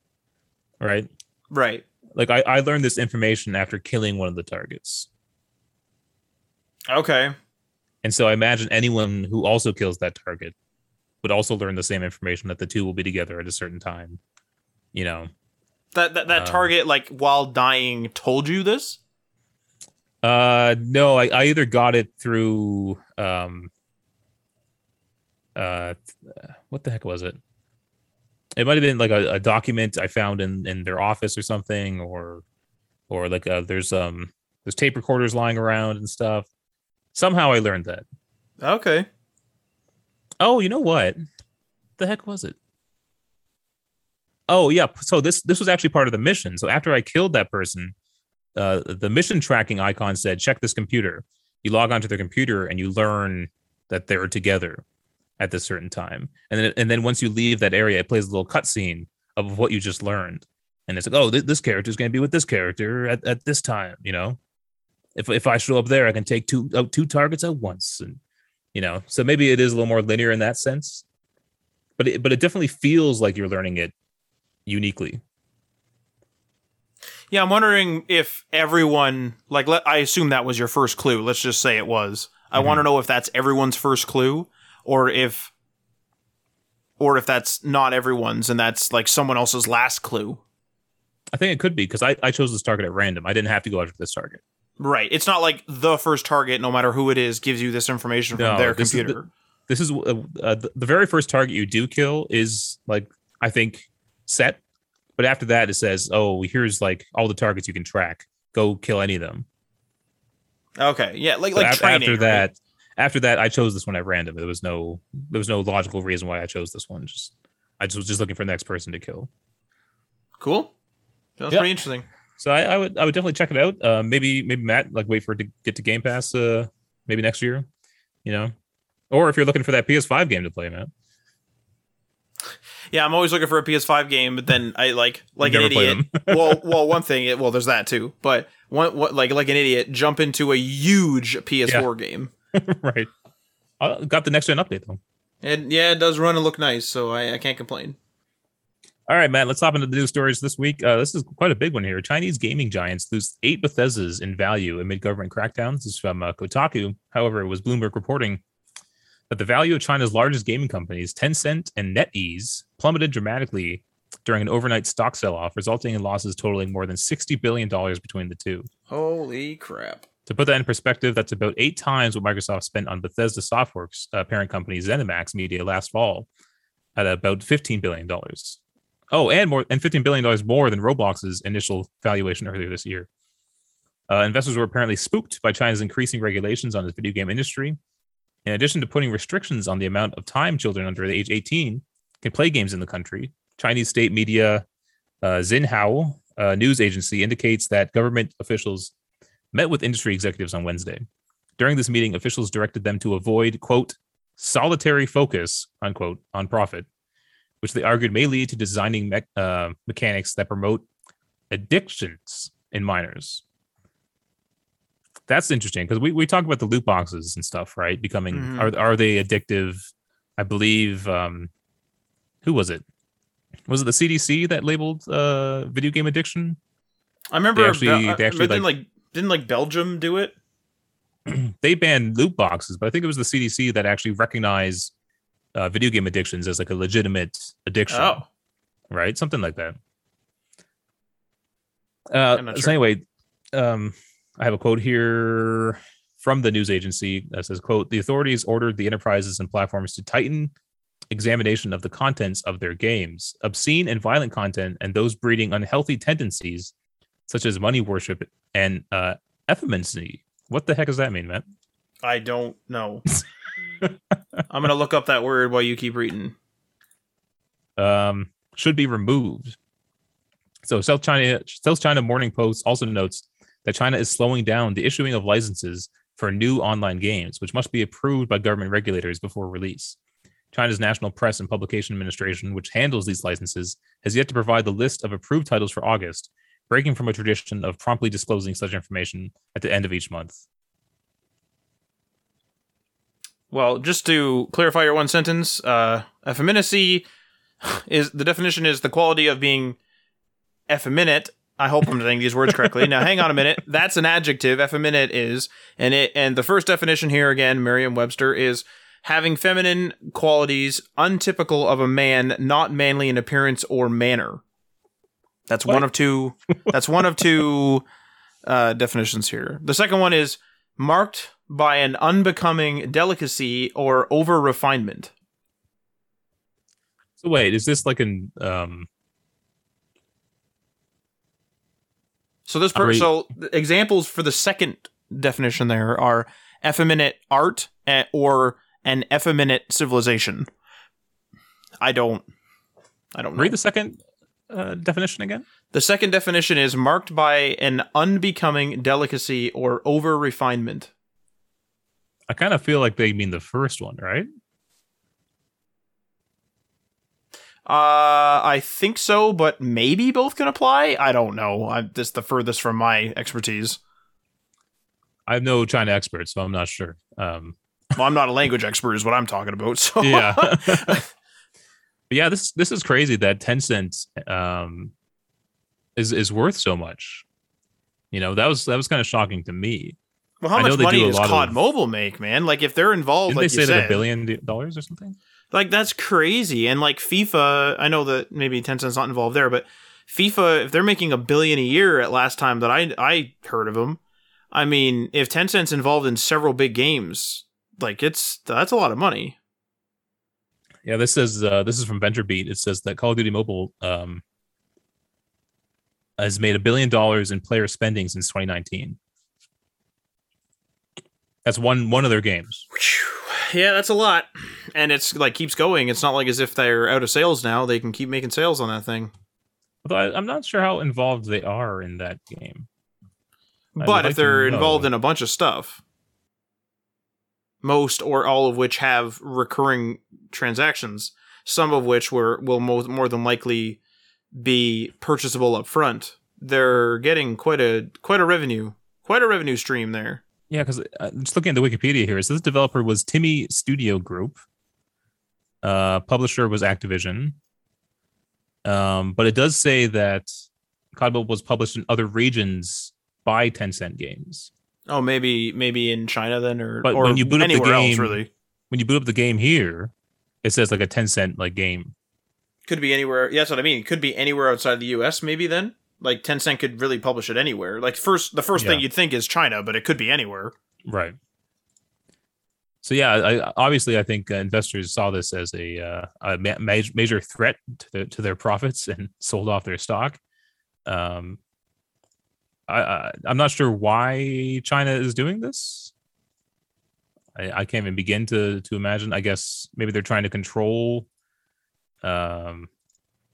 A: right
B: Right.
A: like I, I learned this information after killing one of the targets
B: Okay.
A: and so i imagine anyone who also kills that target would also learn the same information that the two will be together at a certain time you know
B: That, that, that
A: Um,
B: target, like while dying, told you this?
A: uh no i, I either got it through um uh what the heck was it It might have been like a, a document I found in in their office or something, or or like uh there's um there's tape recorders lying around and stuff. Somehow I learned that.
B: Okay.
A: Oh, you know what? The heck was it? Oh yeah, so this this was actually part of the mission. So after I killed that person, uh, the mission tracking icon said, "Check this computer." You log onto their computer and you learn that they're together at this certain time, and then and then once you leave that area, it plays a little cutscene of what you just learned, and it's like, "Oh, th- this character is going to be with this character at, at this time," you know. If if I show up there, I can take two uh, two targets at once, and you know, so maybe it is a little more linear in that sense, but it, but it definitely feels like you're learning it uniquely.
B: Yeah, I'm wondering if everyone like let, I assume that was your first clue. Let's just say it was. I
A: Mhm.
B: want to know if that's everyone's first clue or if or if that's not everyone's and that's like someone else's last clue.
A: I think it could be because I, I chose this target at random. I didn't have to go after this target.
B: Right. It's not like the first target no matter who it is gives you this information from
A: No,
B: their
A: this is the-
B: computer.
A: This is uh, uh, the, the very first target you do kill is like I think set, but after that it says, "Oh, here's like all the targets you can track. Go kill any of them."
B: okay. Yeah, like
A: So
B: like
A: af-
B: training.
A: after
B: right?
A: that, after that, I chose this one at random. There was no there was no logical reason why I chose this one. Just I just was just looking for the next person to kill.
B: Cool. Sounds
A: Yeah.
B: pretty interesting.
A: So I, I would I would definitely check it out. Uh, maybe maybe Matt like wait for it to get to Game Pass. Uh, maybe next year. You know, or if you're looking for that PS5 game to play, Matt.
B: Yeah, I'm always looking for a PS5 game, but then I like like an idiot. <laughs> well, well, one thing, well, there's that too. But one, what, like like an idiot, jump into a huge PS4 game, <laughs>
A: right. I got the next gen update though.
B: and yeah, it does run and look nice, so I, I can't complain.
A: All right, Matt. Let's hop into the news stories this week. Uh, this is quite a big one here. Chinese gaming giants lose eight Bethesdas in value amid government crackdowns. This is from uh, Kotaku. However, it was Bloomberg reporting that the value of China's largest gaming companies, Tencent and NetEase, plummeted dramatically during an overnight stock sell-off, resulting in losses totaling more than sixty billion dollars between the two.
B: Holy crap!
A: To put that in perspective, that's about eight times what Microsoft spent on Bethesda Softworks uh, parent company ZeniMax Media last fall, at about fifteen billion dollars. Oh, and more and fifteen billion dollars more than Roblox's initial valuation earlier this year. Uh, investors were apparently spooked by China's increasing regulations on the video game industry. In addition to putting restrictions on the amount of time children under the age 18 can play games in the country, Chinese state media uh, Xinhua uh, news agency indicates that government officials met with industry executives on Wednesday. During this meeting, officials directed them to avoid, quote, solitary focus, unquote, on profit, which they argued may lead to designing me- uh, mechanics that promote addictions in minors. That's interesting because we, we talk about the loot boxes and stuff, right? Becoming
B: Mhm.
A: are are they addictive? I believe um who was it? Was it the CDC that labeled uh video game addiction?
B: I remember
A: They actually-
B: Bel-
A: they actually,
B: didn't like didn't like Belgium do it? <clears throat>
A: they banned loot boxes, but I think it was the CDC that actually recognized uh, video game addictions as like a legitimate addiction,
B: Oh,
A: right? Something like that. Uh,
B: I'm
A: so anyway, um, I have a quote here from the news agency that says, "quote The authorities ordered the enterprises and platforms to tighten examination of the contents of their games. Obscene and violent content and those breeding unhealthy tendencies, such as money worship and uh, effeminacy." What the heck does that mean, man?
B: I don't know. <laughs> I'm gonna look up that word while you keep reading.
A: um, should be removed. So South China South China Morning Post also notes that China is slowing down the issuing of licenses for new online games, which must be approved by government regulators before release. China's National Press and Publication Administration, which handles these licenses, has yet to provide the list of approved titles for August, breaking from a tradition of promptly disclosing such information at the end of each month.
B: Well, just to clarify your one sentence, uh, effeminacy is the definition is the quality of being effeminate. I hope I'm saying these words correctly. Now, hang on a minute. That's an adjective. Effeminate is, and it and the first definition here again, Merriam-Webster is having feminine qualities untypical of a man, not manly in appearance or manner. That's one of two. That's one of two <laughs> uh, definitions here. The second one is marked by an unbecoming delicacy or over refinement.
A: So wait, is this like an um?
B: So this per- so examples for the second definition there are effeminate art eh, or an effeminate civilization. I don't. I don't know.
A: Read the second uh, definition again.
B: The second definition is marked by an unbecoming delicacy or over refinement.
A: I kind of feel like they mean the first one, right?
B: Uh, I think so, but maybe both can apply. I don't know. I, this is the furthest from my expertise.
A: I'm no China expert, so I'm not sure. Um,
B: Well, I'm not a language expert, is what I'm talking about. So <laughs>
A: yeah, <laughs> but yeah, this this is crazy that Tencent um is is worth so much. You know, that was that was kind of shocking to me.
B: well, how much money does COD
A: of-
B: Mobile make, man? Like, if they're involved,
A: Didn't
B: like
A: they say
B: said,
A: a billion dollars or something?
B: like that's crazy. And like FIFA, I know that maybe Tencent's not involved there, but FIFA, if they're making a billion a year at last time that I I heard of them, I mean, if Tencent's involved in several big games, like it's that's a lot of money.
A: Yeah, this is uh, this is from VentureBeat. It says that Call of Duty Mobile um, has made a billion dollars in player spending since 2019. That's one one of their games.
B: Yeah, that's a lot, and it's like keeps going. It's not like as if they're out of sales now; they can keep making sales on that thing.
A: Although I, I'm not sure how involved they are in that game.
B: But
A: like
B: if they're involved in a bunch of stuff, most or all of which have recurring transactions, some of which were will mo- more than likely be purchasable up front, they're getting quite a quite a revenue, quite a revenue stream there.
A: Yeah, because uh, just looking at the Wikipedia here, says the developer was TiMi Studio Group. Uh, publisher was Activision. Um, but it does say that COD was published in other regions by Tencent Games.
B: Oh, maybe maybe in China then, or
A: But
B: or
A: when you boot up the
B: anywhere else really.
A: When you boot up the game here, it says like a ten cent like game.
B: Could be anywhere. Yeah, that's what I mean. It could be anywhere outside the U.S. Maybe then, like Tencent could really publish it anywhere. Like first, the first thing you'd think is China, but it could be anywhere.
A: Right. So yeah, I, obviously, I think uh, investors saw this as a, uh, a ma- major, major threat to, the, to their profits <laughs> and sold off their stock. Um, I, I I'm not sure why China is doing this. I, I can't even begin to to imagine. I guess maybe they're trying to control um,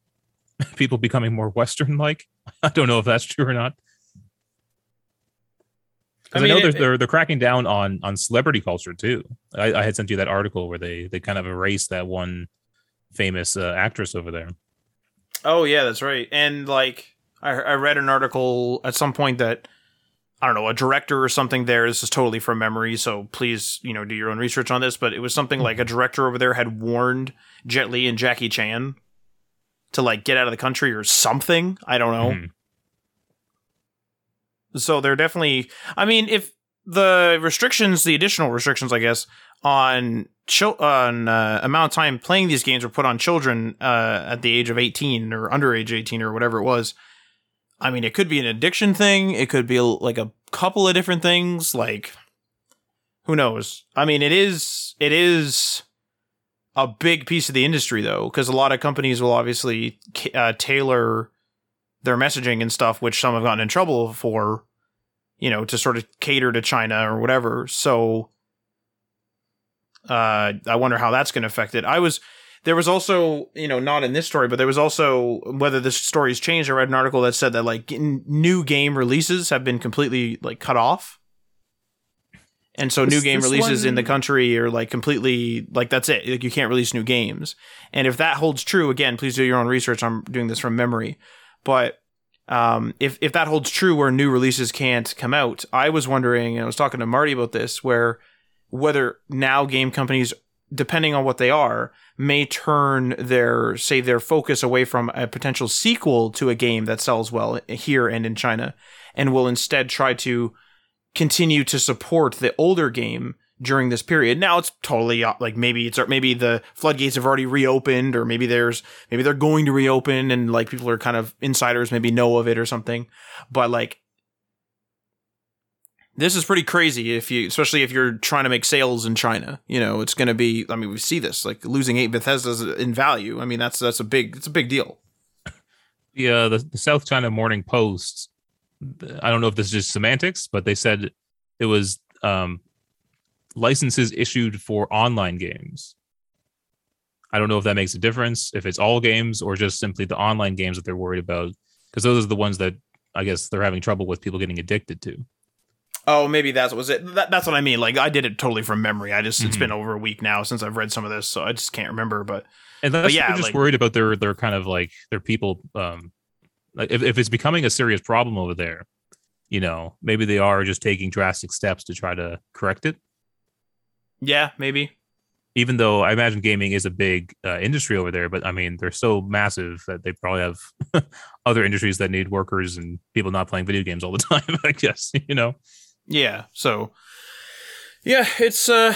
A: <laughs> people becoming more Western like. <laughs> I don't know if that's true or not.
B: I
A: Because I, know
B: it-
A: they're, they're they're cracking down on on celebrity culture too. I, I had sent you that article where they they kind of erased that one famous uh, actress over there.
B: Oh yeah, that's right. And like I, I read an article at some point that I don't know a director or something there. This is totally from memory, so please you know do your own research on this. But it was something like a director over there had warned Jet Li and Jackie Chan to like get out of the country or something. I don't know.
A: Mhm.
B: So they're definitely. I mean, if the restrictions, the additional restrictions, I guess, on chil- on uh, amount of time playing these games were put on children uh, at the age of eighteen or underage eighteen or whatever it was. I mean, it could be an addiction thing. It could be like a couple of different things. Like, who knows? I mean, it is it is a big piece of the industry though, because a lot of companies will obviously uh, tailor their messaging and stuff, which some have gotten in trouble for, you know, to sort of cater to China or whatever. So, uh, I wonder how that's going to affect it. I was there was also, you know, not in this story, but there was also whether this story's changed. I read an article that said that like n- new game releases have been completely like cut off. And so
A: This-
B: new game releases in the country are like completely like that's it. Like you can't release new games. And if that holds true, again, please do your own research. I'm doing this from memory. But um, if if that holds true, where new releases can't come out, I was wondering, and I was talking to Marty about this, where whether now game companies, depending on what they are, may turn their say their focus away from a potential sequel to a game that sells well here and in China, and will instead try to continue to support the older game during this period. Now it's totally uh, like maybe it's maybe the floodgates have already reopened or maybe there's maybe they're going to reopen and like people are kind of insiders maybe know of it or something. But like this is pretty crazy if you especially if you're trying to make sales in China. You know, it's going to be I mean, we see this like losing 8 Bethesda's in value. I mean, that's that's a big it's a big deal.
A: Yeah, the, the South China Morning Post I don't know if this is just semantics, but they said it was um, licenses issued for online games. I don't know if that makes a difference, if it's all games or just simply the online games that they're worried about, because those are the ones that I guess they're having trouble with people getting addicted to.
B: Oh, maybe that was it. That, that's what I mean. Like I did it totally from memory. I just mm-hmm. it's been over a week now since I've read some of this, so I just can't remember. But
A: and that's, but yeah, just like, worried about their their kind of like their people. Um, like if if it's becoming a serious problem over there, you know, maybe they are just taking drastic steps to try to correct it.
B: Yeah, maybe.
A: Even though I imagine gaming is a big uh, industry over there, but I mean they're so massive that they probably have <laughs> other industries that need workers and people not playing video games all the <laughs> time. I guess you know.
B: Yeah. So. Yeah, it's uh,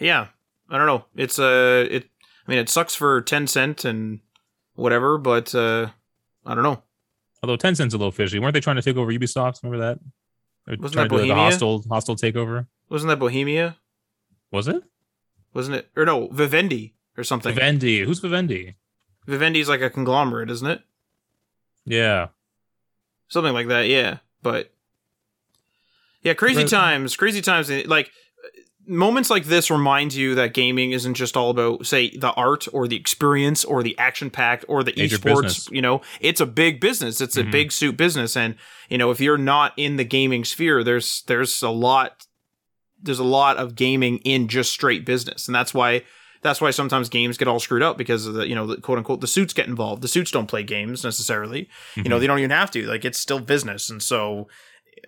B: yeah. I don't know. It's uh, it. I mean, it sucks for Tencent and whatever, but uh, I don't know.
A: Although Tencent's a little fishy. Weren't they trying to take over Ubisoft? Remember that?
B: Or Wasn't that Bohemia?
A: Like hostile hostile takeover.
B: Wasn't that Bohemia?
A: Was it?
B: Wasn't it? Or no, Vivendi or something.
A: Vivendi. Who's Vivendi?
B: Vivendi's like a conglomerate, isn't it?
A: Yeah.
B: Something like that. Yeah, but yeah, crazy right. times. Crazy times. Like moments like this remind you that gaming isn't just all about say the art or the experience or the action packed or the Major esports business. you know it's a big business it's mm-hmm. a big suit business and you know if you're not in the gaming sphere there's there's a lot there's a lot of gaming in just straight business and that's why that's why sometimes games get all screwed up because of the you know the quote unquote the suits get involved the suits don't play games necessarily mm-hmm. you know mm-hmm. they don't even have to like it's still business and so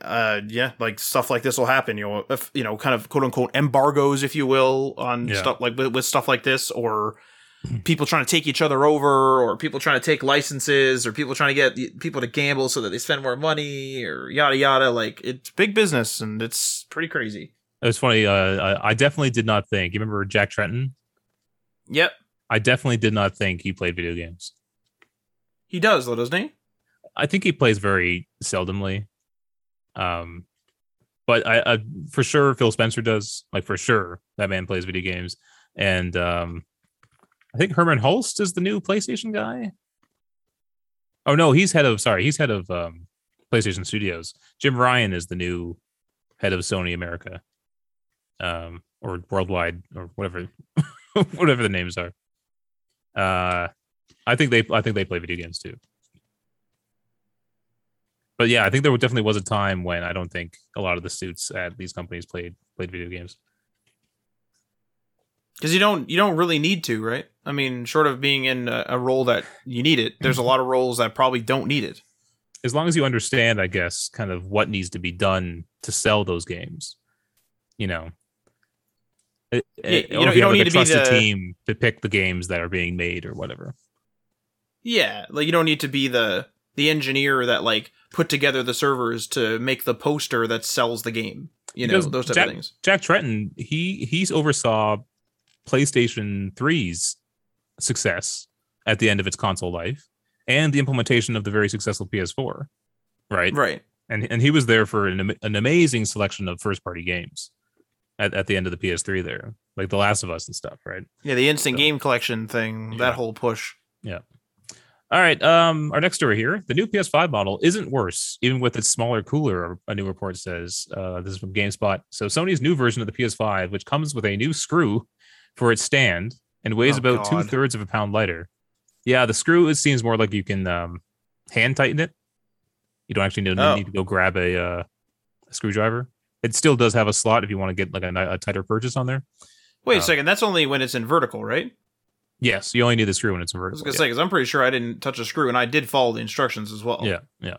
B: uh yeah like stuff like this will happen you know if you know kind of quote unquote embargoes if you will on yeah. stuff like with, with, stuff like this or people trying to take each other over or people trying to take licenses or people trying to get people to gamble so that they spend more money or yada yada like it's big business and it's pretty crazy.
A: It was funny uh i definitely did not think you remember jack Tretton?
B: yep.
A: I definitely did not think he played video games.
B: He does though doesn't he?
A: I think he plays very seldomly um, but I, I, for sure Phil Spencer does. Like for sure that man plays video games, and um, I think Hermen Hulst is the new PlayStation guy. Oh no, he's head of sorry, he's head of um, PlayStation Studios. Jim Ryan is the new head of Sony America, um, or worldwide, or whatever, <laughs> whatever the names are. Uh, I think they, I think they play video games too but yeah, I think there definitely was a time when I don't think a lot of the suits at these companies played played video games.
B: Because you don't you don't really need to, right? I mean, short of being in a, a role that you need it, there's a lot of roles that probably don't need it.
A: As long as you understand, I guess, kind of what needs to be done to sell those games, you know.
B: Eh, yeah, eh, you, don't, you don't need like to be the
A: team to pick the games that are being made or whatever.
B: Yeah, like you don't need to be the the engineer that like put together the servers to make the poster that sells the game. You know, those type
A: Jack,
B: of things.
A: Jack Tretton, he he's oversaw PlayStation 3's success at the end of its console life and the implementation of the very successful PS4. Right.
B: Right.
A: And and he was there for an, an amazing selection of first party games at, at the end of the PS3 there, like The Last of Us and stuff, right?
B: Yeah, the instant so, game collection thing, yeah. that whole push.
A: Yeah. All right. Um, our next story here: the new PS5 model isn't worse, even with its smaller cooler. A new report says. Uh, this is from GameSpot. So Sony's new version of the PS5, which comes with a new screw for its stand and weighs oh, about two thirds of a pound lighter. Yeah, the screw it seems more like you can um, hand tighten it. You don't actually need, oh. need to go grab a, uh, a, screwdriver. It still does have a slot if you want to get like a, a tighter purchase on there.
B: Wait a um, second. That's only when it's in vertical, right?
A: Yes, you only need the screw when it's vertical. I
B: was gonna yeah. say because I'm pretty sure I didn't touch a screw and I did follow the instructions as well.
A: Yeah, yeah.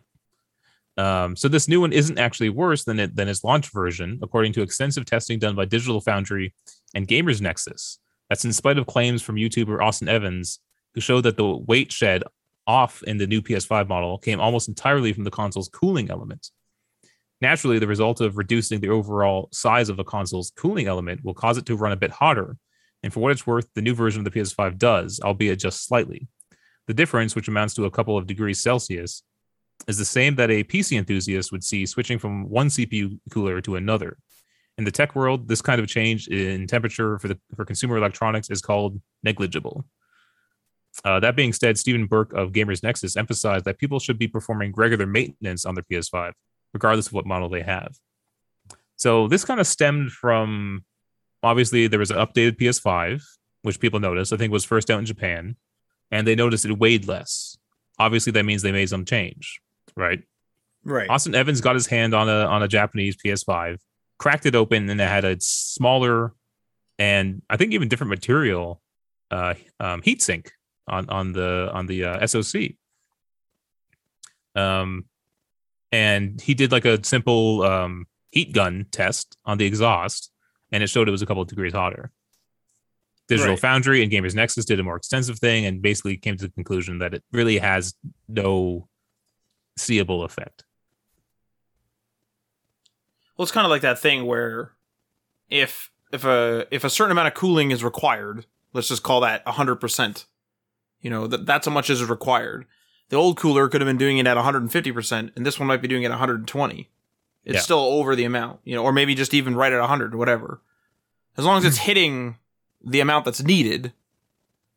A: Um, so this new one isn't actually worse than it than its launch version, according to extensive testing done by Digital Foundry and Gamers Nexus. That's in spite of claims from YouTuber Austin Evans, who showed that the weight shed off in the new PS5 model came almost entirely from the console's cooling element. Naturally, the result of reducing the overall size of a console's cooling element will cause it to run a bit hotter, and for what it's worth, the new version of the PS5 does, albeit just slightly. The difference, which amounts to a couple of degrees Celsius, is the same that a PC enthusiast would see switching from one CPU cooler to another. In the tech world, this kind of change in temperature for the for consumer electronics is called negligible. Uh, that being said, Stephen Burke of Gamers Nexus emphasized that people should be performing regular maintenance on their PS5, regardless of what model they have. So this kind of stemmed from obviously there was an updated PS5, which people noticed. I think was first out in Japan, and they noticed it weighed less. Obviously, that means they made some change, right?
B: Right.
A: Austin Evans got his hand on a on a Japanese PS5, cracked it open, and it had a smaller and I think even different material uh, um, heatsink on on the on the uh, SoC. Um, and he did like a simple um, heat gun test on the exhaust, and it showed it was a couple of degrees hotter. Digital
B: Right.
A: Foundry and Gamers Nexus did a more extensive thing and basically came to the conclusion that it really has no seeable effect.
B: Well, it's kind of like that thing where if if a if a certain amount of cooling is required, let's just call that hundred percent. You know that that's how much is required. The old cooler could have been doing it at 150 percent, and this one might be doing it at 120. It's
A: Yeah.
B: still over the amount, you know, or maybe just even right at 100, whatever. As long as it's <laughs> hitting the amount that's needed,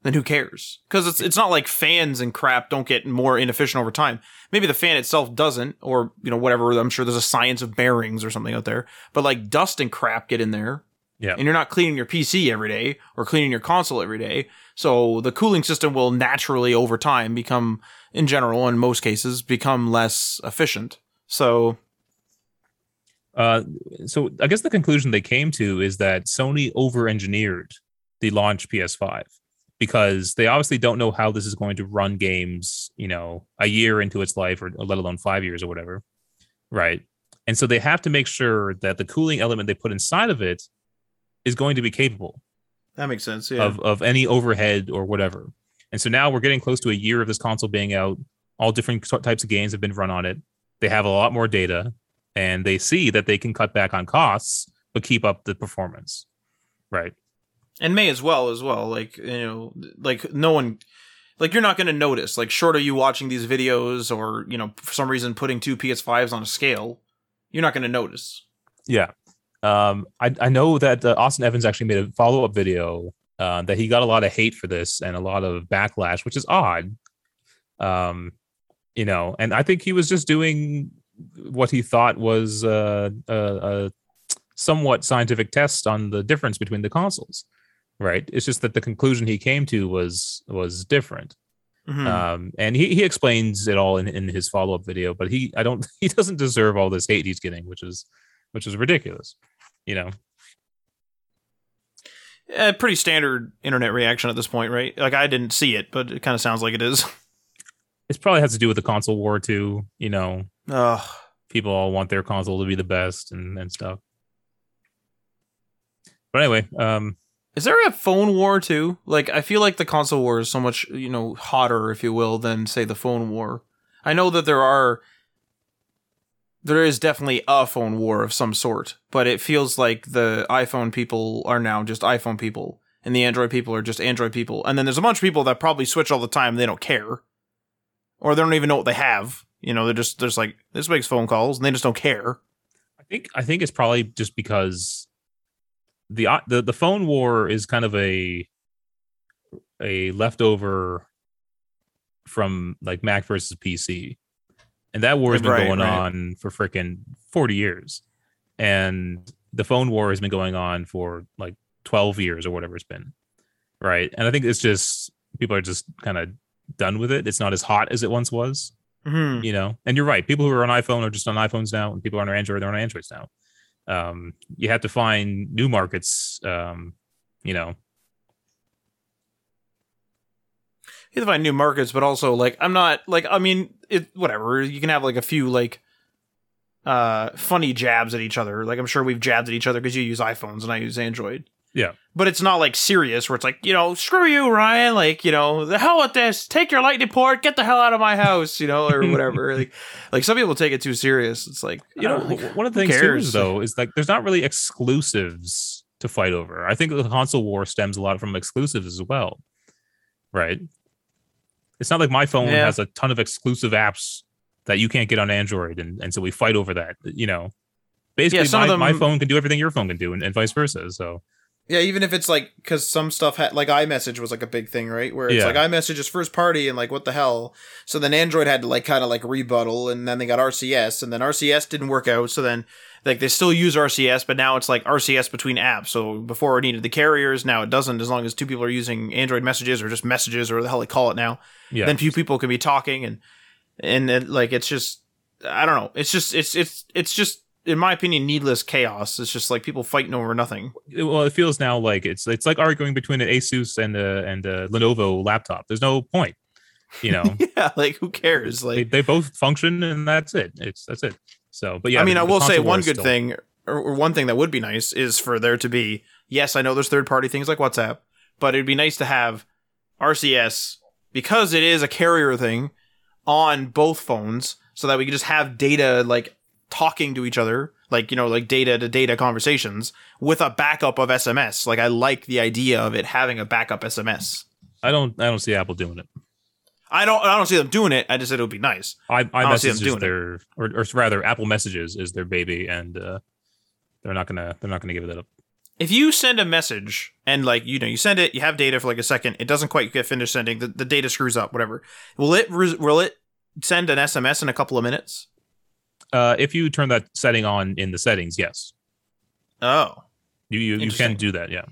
B: then who cares? Because it's it's not like fans and crap don't get more inefficient over time. Maybe the fan itself doesn't, or you know whatever. I'm sure there's a science of bearings or something out there. But like dust and crap get in there,
A: Yeah.
B: and you're not cleaning your PC every day or cleaning your console every day. So the cooling system will naturally over time become, in general, in most cases, become less efficient. So
A: Uh, so I guess the conclusion they came to is that Sony over-engineered the launch PS5 because they obviously don't know how this is going to run games, you know, a year into its life, or let alone five years or whatever, right? And so they have to make sure that the cooling element they put inside of it is going to be capable
B: that makes sense. Yeah.
A: of of any overhead or whatever. And so now we're getting close to a year of this console being out. All different types of games have been run on it. They have a lot more data, and they see that they can cut back on costs but keep up the performance. Right.
B: and may as well as well like you know like no one like you're not going to notice like short of you watching these videos or you know for some reason putting two ps5s on a scale you're not going to notice
A: Yeah. Um, I, I know that uh, Austin Evans actually made a follow up video uh, that he got a lot of hate for this and a lot of backlash, which is odd. Um, you know, and I think he was just doing what he thought was uh, a, a somewhat scientific test on the difference between the consoles. Right. It's just that the conclusion he came to was was different.
B: Mhm.
A: Um, and he, he explains it all in, in his follow up video, but he I don't <laughs> he doesn't deserve all this hate he's getting, which is which is ridiculous. You know,
B: a pretty standard internet reaction at this point right like i didn't see it but it kind of sounds like it is <laughs>
A: it probably has to do with the console war too. You know,
B: Ugh.
A: people all want their console to be the best and, and stuff. But anyway, um,
B: is there a phone war too like i feel like the console war is so much you know hotter if you will than say the phone war i know that there are there is definitely a phone war of some sort, but it feels like the iPhone people are now just iPhone people, and the Android people are just Android people. And then there's a bunch of people that probably switch all the time. They don't care, or they don't even know what they have. You know, they're just they're just like this makes phone calls, and they just don't care.
A: I think I think it's probably just because the uh, the the phone war is kind of a a leftover from like Mac versus PC, and that war has been
B: Right,
A: going
B: right.
A: on for freaking forty years, and the phone war has been going on for like twelve years or whatever it's been, right? And I think it's just people are just kind of done with it. It's not as hot as it once was
B: Mm-hmm.
A: you know and you're right people who are on iphone are just on iphones now and people are on android they're on androids now um you have to find new markets um you know
B: You have to find new markets, but also like I'm not like I mean it whatever. You can have like a few like uh funny jabs at each other. Like I'm sure we've jabbed at each other because you use iPhones and I use Android.
A: Yeah.
B: But it's not like serious where it's like, you know, screw you, Ryan. Like, you know, the hell with this. Take your lightning port, get the hell out of my house, you know, or whatever. <laughs> like like some people take it too serious. It's like
A: you know
B: like,
A: one of the things too though is like there's not really exclusives to fight over i think the console war stems a lot from exclusives as well right it's not like my phone
B: Yeah.
A: has a ton of exclusive apps that you can't get on Android, and and so we fight over that. You know, basically,
C: Yeah,
A: my,
C: them-
A: my phone can do everything your phone can do, and, and vice versa. So
B: Yeah, even if it's like because some stuff had like iMessage was like a big thing, right? Where it's
A: Yeah.
B: like iMessage is first party and like what the hell. So then Android had to like kind of like rebuttal, and then they got RCS, and then RCS didn't work out. So then like they still use RCS, but now it's like RCS between apps. So before it needed the carriers, now it doesn't. As long as two people are using Android messages or just messages or the hell they call it now,
A: yeah,
B: then few people can be talking and and it, like it's just I don't know. It's just it's it's it's just in my opinion needless chaos. It's just like people fighting over nothing.
A: well, it feels now like it's it's like arguing between an Asus and a and a Lenovo laptop. There's no point. You know, <laughs>
B: yeah, like who cares? Like
A: they both function, and that's it. It's that's it. So, but yeah,
B: I mean,
A: the-
B: I will say one good
A: still-
B: thing, or, or one thing that would be nice, is for there to be. Yes, I know there's third party things like WhatsApp, but it'd be nice to have RCS because it is a carrier thing on both phones, so that we could just have data like talking to each other, like you know, like data to data conversations with a backup of SMS. Like I like the idea of it having a backup SMS.
A: I don't I don't see Apple doing it.
B: I don't. I don't see them doing it. I just said it would be nice.
A: I
B: don't see them doing it.
A: their, or, or rather, Apple Messages is their baby, and uh, they're not gonna they're not gonna give it up.
B: if you send a message and like you know you send it you have data for like a second it doesn't quite get finished sending the, the data screws up whatever will it will it send an sms in a couple of minutes
A: Uh, if you turn that setting on in the settings, yes,
B: oh
A: you you, you can do that. Yeah.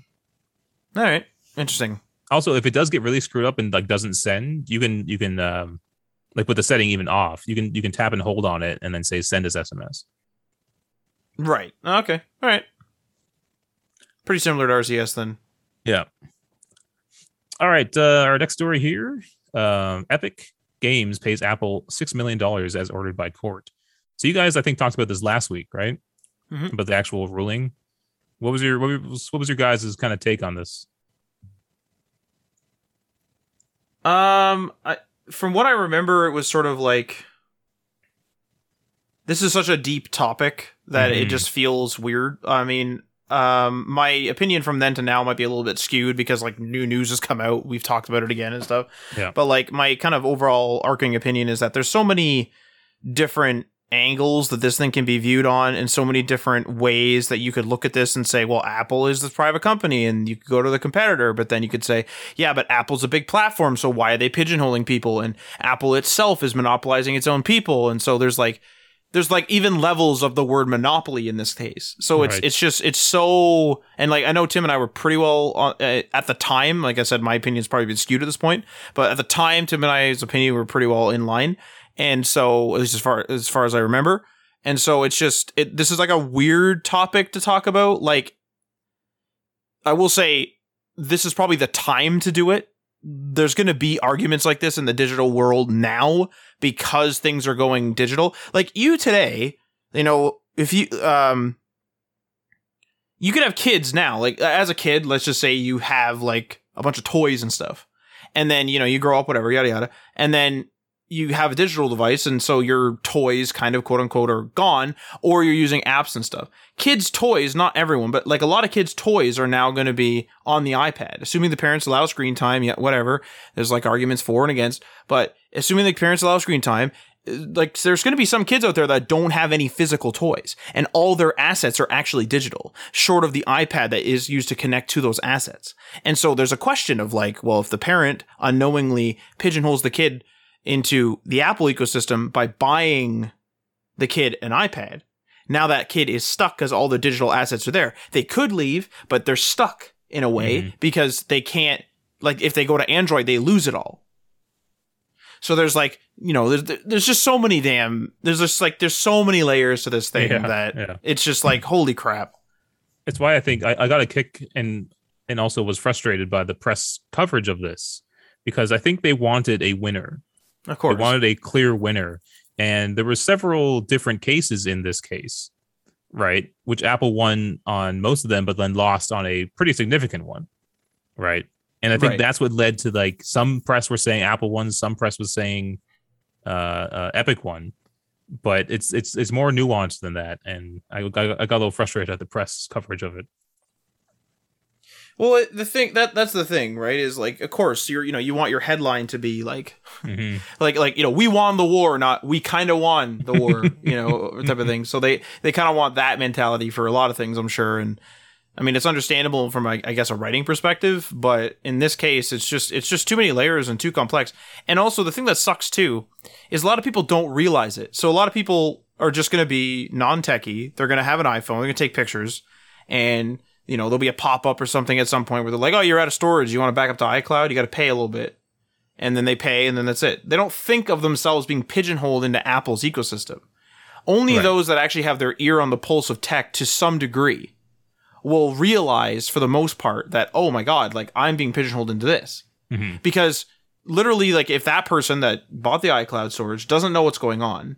B: all right interesting
A: Also, if it does get really screwed up and like doesn't send, you can you can um, like with the setting even off, you can you can tap and hold on it and then say send as SMS.
B: right okay all right pretty similar to rcs then
A: Yeah. All right. Uh, our next story here um, Epic Games pays Apple $6 million as ordered by court. So, you guys, I think, talked about this last week, right?
B: Mhm.
A: About the actual ruling. What was your what was, what was your guys' kind of take on this?
B: um I, from what i remember it was sort of like this is such a deep topic that it
A: Mhm.
B: just feels weird i mean um my opinion from then to now might be a little bit skewed because like new news has come out we've talked about it again and stuff
A: Yeah.
B: but like my kind of overall arcing opinion is that there's so many different angles that this thing can be viewed on in so many different ways that you could look at this and say well apple is this private company and you could go to the competitor but then you could say yeah but apple's a big platform so why are they pigeonholing people? And apple itself is monopolizing its own people and so there's like there's like even levels of the word monopoly in this case. So it's
A: Right.
B: it's just it's so and like i know tim and i were pretty well on, uh, at the time like i said my opinion's probably been skewed at this point but at the time tim and i's opinion were pretty well in line and so at least as far as far as i remember. And so it's just it this is like a weird topic to talk about. Like i will say this is probably the time to do it. There's going to be arguments like this in the digital world now because things are going digital. Like you today you know if you um you could have kids now. Like as a kid let's just say you have like a bunch of toys and stuff. And then you know you grow up whatever yada yada. And then you have a digital device and so your toys kind of quote unquote are gone or you're using apps and stuff. Kids toys not everyone but like a lot of kids toys are now going to be on the ipad. Assuming the parents allow screen time yeah whatever. There's like arguments for and against but assuming the parents allow screen time uh, like there's going to be some kids out there that don't have any physical toys and all their assets are actually digital short of the ipad that is used to connect to those assets. And so there's a question of like well if the parent unknowingly pigeonholes the kid into the apple ecosystem by buying the kid an ipad now that kid is stuck because all the digital assets are there they could leave but they're stuck in a way
A: Mhm.
B: because they can't like if they go to android they lose it all so there's like you know there's there's just so many damn there's just like there's so many layers to this thing
A: Yeah,
B: that
A: yeah.
B: it's just like holy crap
A: It's why I think I, I got a kick and and also was frustrated by the press coverage of this because I think they wanted a winner.
B: Of
A: They
B: course
A: wanted a clear winner. And there were several different cases in this case, right? Which Apple won on most of them, but then lost on a pretty significant one. Right. And I think
B: Right.
A: that's what led to like some press were saying Apple won, some press was saying uh, uh Epic won. But it's it's it's more nuanced than that. And I got, I got a little frustrated at the press coverage of it.
B: Well, the thing that that's the thing, right? Is like, of course, you're you know you want your headline to be like, mm-hmm. like like you know we won the war, not we kind of won the war, <laughs> you know, type of thing. So they they kind of want that mentality for a lot of things, I'm sure. And I mean, it's understandable from I, I guess a writing perspective, but in this case, it's just it's just too many layers and too complex. And also, the thing that sucks too is a lot of people don't realize it. So a lot of people are just going to be non techie. They're going to have an iPhone. They're going to take pictures and you know, there'll be a pop up or something at some point where they're like, oh, you're out of storage. You want to back up to iCloud? You got to pay a little bit. And then they pay, and then that's it. They don't think of themselves being pigeonholed into Apple's ecosystem. Only right. those that actually have their ear on the pulse of tech to some degree will realize, for the most part, that, oh my God, like I'm being pigeonholed into this. Mm-hmm. Because literally, like, if that person that bought the iCloud storage doesn't know what's going on,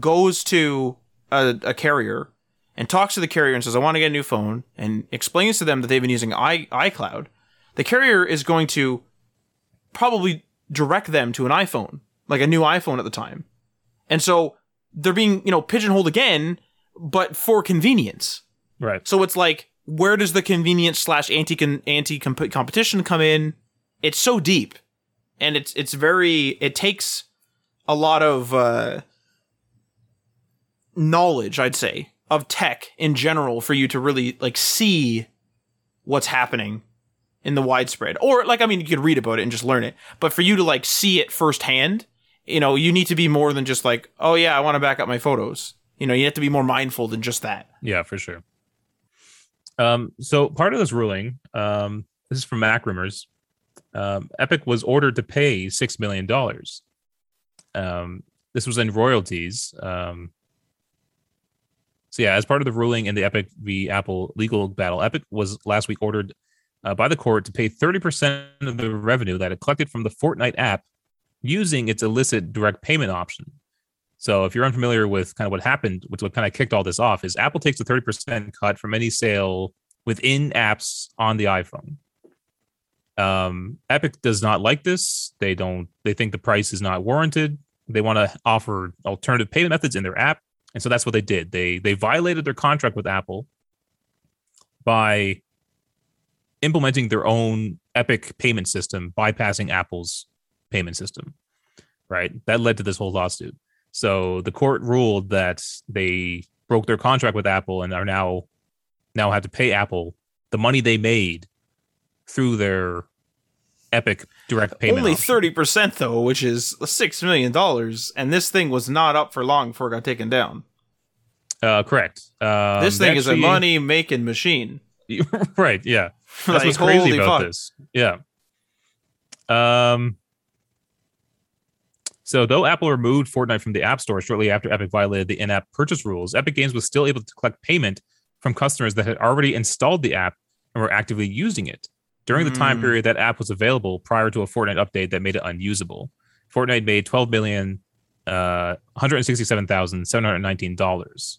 B: goes to a, a carrier and talks to the carrier and says, I want to get a new phone, and explains to them that they've been using i iCloud, the carrier is going to probably direct them to an iPhone, like a new iPhone at the time. And so they're being, you know, pigeonholed again, but for convenience.
A: Right.
B: So it's like, where does the convenience slash anti anti competition come in? It's so deep, and it's it's very. It takes a lot of uh, knowledge, I'd say, of tech in general for you to really like see what's happening in the widespread. Or like I mean you could read about it and just learn it, but for you to like see it firsthand, you know, you need to be more than just like, "Oh yeah, I want to back up my photos." You know, you have to be more mindful than just that.
A: Yeah, for sure. Um so part of this ruling, um this is from MacRumors. Um Epic was ordered to pay 6 million dollars. Um this was in royalties. Um so yeah, as part of the ruling in the Epic v Apple legal battle, Epic was last week ordered uh, by the court to pay 30% of the revenue that it collected from the Fortnite app using its illicit direct payment option. So if you're unfamiliar with kind of what happened, which what kind of kicked all this off, is Apple takes a 30% cut from any sale within apps on the iPhone. Um, Epic does not like this. They don't. They think the price is not warranted. They want to offer alternative payment methods in their app and so that's what they did. They they violated their contract with Apple by implementing their own Epic payment system, bypassing Apple's payment system. Right? That led to this whole lawsuit. So the court ruled that they broke their contract with Apple and are now now have to pay Apple the money they made through their Epic direct payment.
B: Only thirty percent though, which is six million dollars, and this thing was not up for long before it got taken down.
A: Uh, correct.
B: Um, this thing actually, is a money making machine. <laughs>
A: right. Yeah. <laughs> That's like, what's crazy about fuck. this. Yeah. Um. So, though Apple removed Fortnite from the App Store shortly after Epic violated the in-app purchase rules, Epic Games was still able to collect payment from customers that had already installed the app and were actively using it during the time hmm. period that app was available prior to a Fortnite update that made it unusable. Fortnite made 12 million uh $167,719.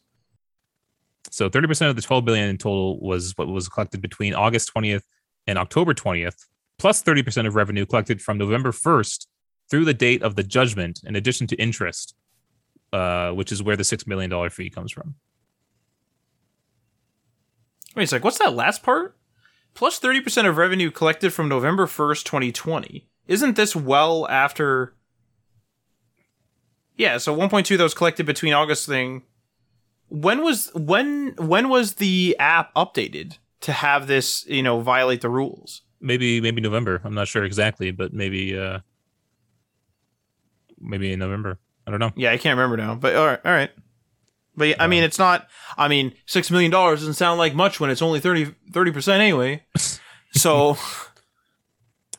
A: So 30% of the 12 billion in total was what was collected between August 20th and October 20th, plus 30% of revenue collected from November 1st through the date of the judgment, in addition to interest, uh, which is where the $6 million fee comes from.
B: Wait a sec, what's that last part? Plus 30% of revenue collected from November 1st, 2020. Isn't this well after Yeah, so 1.2 that was collected between August thing. When was when when was the app updated to have this, you know, violate the rules?
A: Maybe maybe November. I'm not sure exactly, but maybe uh maybe in November. I don't know.
B: Yeah, I can't remember now. But all right, all right. But I mean, uh-huh. it's not. I mean, six million dollars doesn't sound like much when it's only 30 percent anyway. <laughs> so,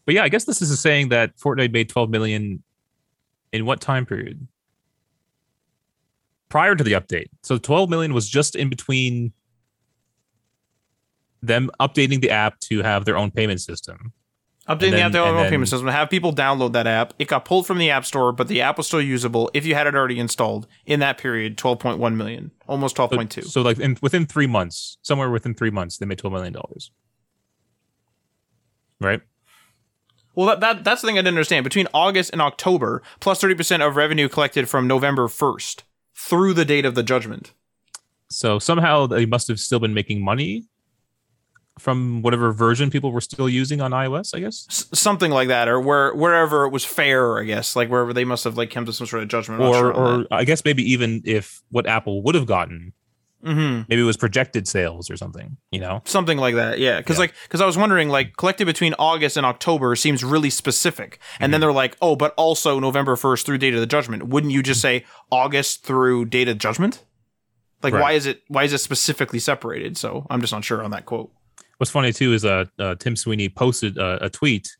A: but yeah, I guess this is a saying that Fortnite made twelve million in what time period? Prior to the update, so twelve million was just in between them updating the app to have their own payment system
B: Updating the app to payment system, have people download that app. It got pulled from the App Store, but the app was still usable if you had it already installed in that period. Twelve point one million, almost twelve point two.
A: So, like in, within three months, somewhere within three months, they made twelve million dollars. Right.
B: Well, that, that that's the thing I didn't understand. Between August and October, plus thirty percent of revenue collected from November first through the date of the judgment.
A: So somehow they must have still been making money from whatever version people were still using on iOS, I guess,
B: S- something like that, or where wherever it was fair, I guess, like wherever they must have like come to some sort of judgment.
A: Or
B: sure
A: or I guess maybe even if what Apple would have gotten.
B: Mhm.
A: maybe it was projected sales or something. You know,
B: something like that yeah because
A: Yeah.
B: like because i was wondering like collected between august and october seems really specific and
A: Mm-hmm.
B: then they're like oh but also november 1st through date of the judgment wouldn't you just say august through date of judgment like
A: Right.
B: why is it why is it specifically separated so i'm just not sure on that quote
A: what's funny too is uh, uh Tim Sweeney posted a, a tweet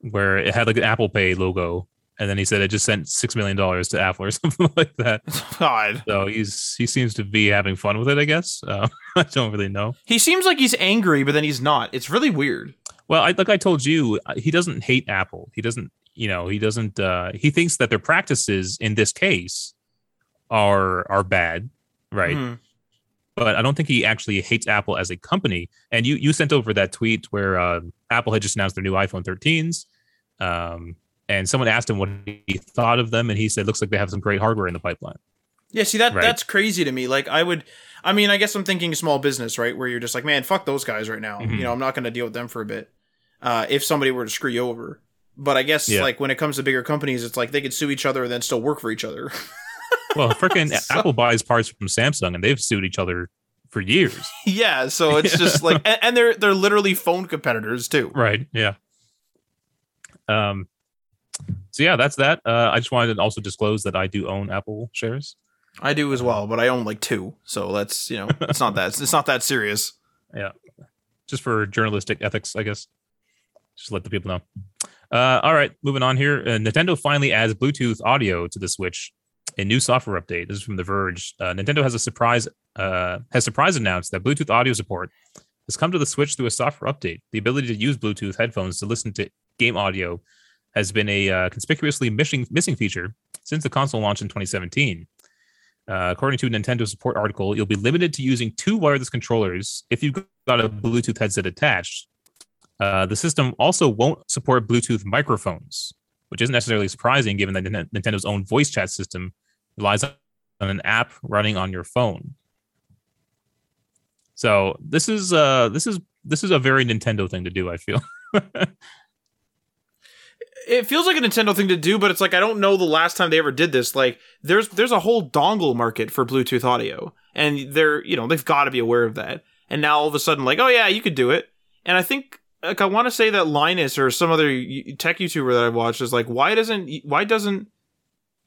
A: where it had like an Apple Pay logo, and then he said it just sent six million dollars to Apple or <laughs> something like that. <laughs>
B: god
A: So he's he seems to be having fun with it, I guess. Uh, <laughs> I don't really know.
B: he seems like he's angry but then he's not it's really weird
A: Well, I, like I told you, uh, he doesn't hate Apple. He doesn't, you know, he doesn't. uh He thinks that their practices in this case are are bad, right?
B: Mhm.
A: But I don't think he actually hates Apple as a company. And you you sent over that tweet where uh, Apple had just announced their new iPhone 13s, um, and someone asked him what he thought of them, and he said, "Looks like they have some great hardware in the pipeline."
B: Yeah, see that
A: Right.
B: that's crazy to me. Like I would I mean, I guess I'm thinking small business, right? Where you're just like, man, fuck those guys right now.
A: Mhm.
B: You know, I'm not going to deal with them for a bit. Uh, if somebody were to screw you over. But I guess
A: Yeah.
B: like when it comes to bigger companies, it's like they could sue each other and then still work for each other. <laughs>
A: Well, freaking <laughs>
B: So-
A: Apple buys parts from Samsung, and they've sued each other for years. <laughs>
B: yeah, so it's just <laughs> like and, and they're they're literally phone competitors too.
A: right yeah um so yeah that's that uh i just wanted to also disclose that i do own apple shares
B: I do as well, but I own like two. So that's, you know, it's not that it's not that serious.
A: Yeah, just for journalistic ethics i guess just let the people know uh all right moving on here uh, nintendo finally adds bluetooth audio to the switch a new software update. This is from the verge. Uh, nintendo has a surprise uh has surprise announced that bluetooth audio support has come to the switch through a software update. The ability to use bluetooth headphones to listen to game audio has been a uh, conspicuously missing missing feature since the console launched in 2017 uh, according to a Nintendo support article, you'll be limited to using two wireless controllers if you've got a Bluetooth headset attached. Uh, the system also won't support Bluetooth microphones, which isn't necessarily surprising given that Nintendo's own voice chat system relies on an app running on your phone. So this is uh this is this is a very Nintendo thing to do. I feel. <laughs>
B: it feels like a Nintendo thing to do, but it's like I don't know the last time they ever did this. Like there's there's a whole dongle market for Bluetooth audio, and they're you know they've got to be aware of that. And now all of a sudden, like oh yeah, you could do it. And I think like I want to say that Linus or some other tech YouTuber that I've watched is like why doesn't why doesn't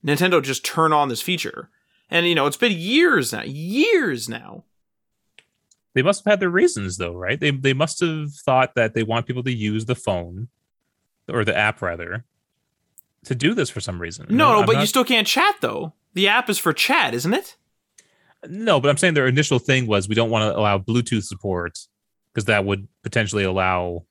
B: Nintendo just turn on this feature? And you know it's been years now, years now.
A: they must have had their reasons though, right? They they must have thought that they want people to use the phone or the app rather to do this for some reason.
B: No, no, but
A: not-
B: you still can't chat though. The app is for chat, isn't it?
A: No, but I'm saying their initial thing was we don't want to allow Bluetooth support because that would potentially allow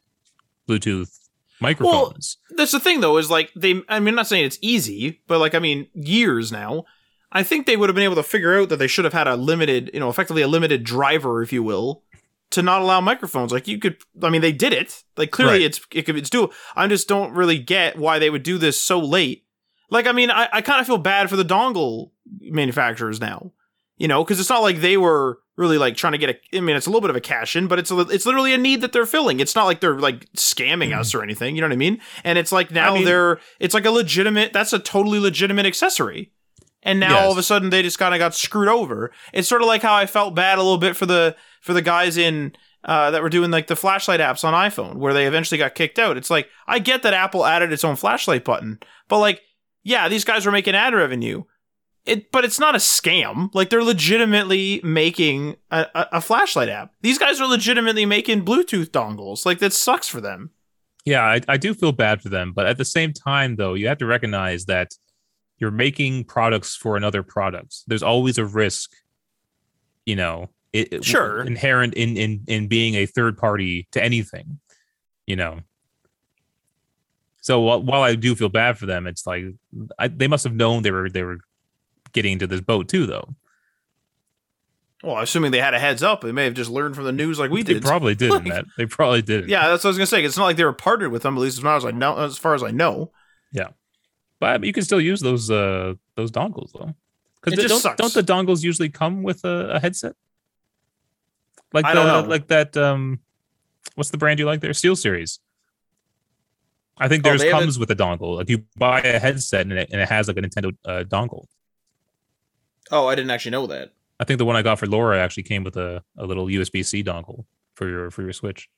A: Bluetooth microphones.
B: that's the thing though is like they i mean I'm not saying it's easy but like i mean years now i think they would have been able to figure out that they should have had a limited you know effectively a limited driver if you will to not allow microphones like you could i mean they did it like clearly
A: Right.
B: it's it could it's doable i just don't really get why they would do this so late like i mean i, I kind of feel bad for the dongle manufacturers now you know because it's not like they were really like trying to get a i mean it's a little bit of a cash in but it's a, it's literally a need that they're filling. It's not like they're like scamming us or anything you know what i mean? And it's like now
A: I mean-
B: they're it's like a legitimate that's a totally legitimate accessory. And now all of a sudden they just kind of got screwed over. It's sort of like how i felt bad a little bit for the for the guys in uh, that were doing like the flashlight apps on iphone where they eventually got kicked out. It's like i get that apple added its own flashlight button but like yeah these guys were making ad revenue it, but it's not a scam. Like they're legitimately making a, a, a flashlight app. These guys are legitimately making Bluetooth dongles. Like that sucks for them.
A: Yeah, I, I do feel bad for them, but at the same time, though, you have to recognize that you're making products for another product. There's always a risk, you know, it,
B: Sure.
A: inherent in in in being a third party to anything, you know. So while, while I do feel bad for them, it's like I, they must have known they were they were getting into this boat too, though.
B: Well, assuming they had a heads up, they may have just learned from the news like we did.
A: they probably did <laughs>
B: Like-
A: that. They probably did.
B: yeah, that's what I was gonna say. It's not like they were partnered with them. At least as far as I know, as far as I know.
A: Yeah, but you can still use those uh those dongles though. Because
B: just
A: don't
B: sucks.
A: don't the dongles usually come with a, a headset? Like the like that um What's the brand you like there? SteelSeries. I think
B: Oh,
A: theirs comes with a dongle. Like you buy a headset and it, and it has like a Nintendo uh, dongle.
B: Oh, I didn't actually know that.
A: I think the one I got for Laura actually came with a, a little USB C dongle for your for your Switch.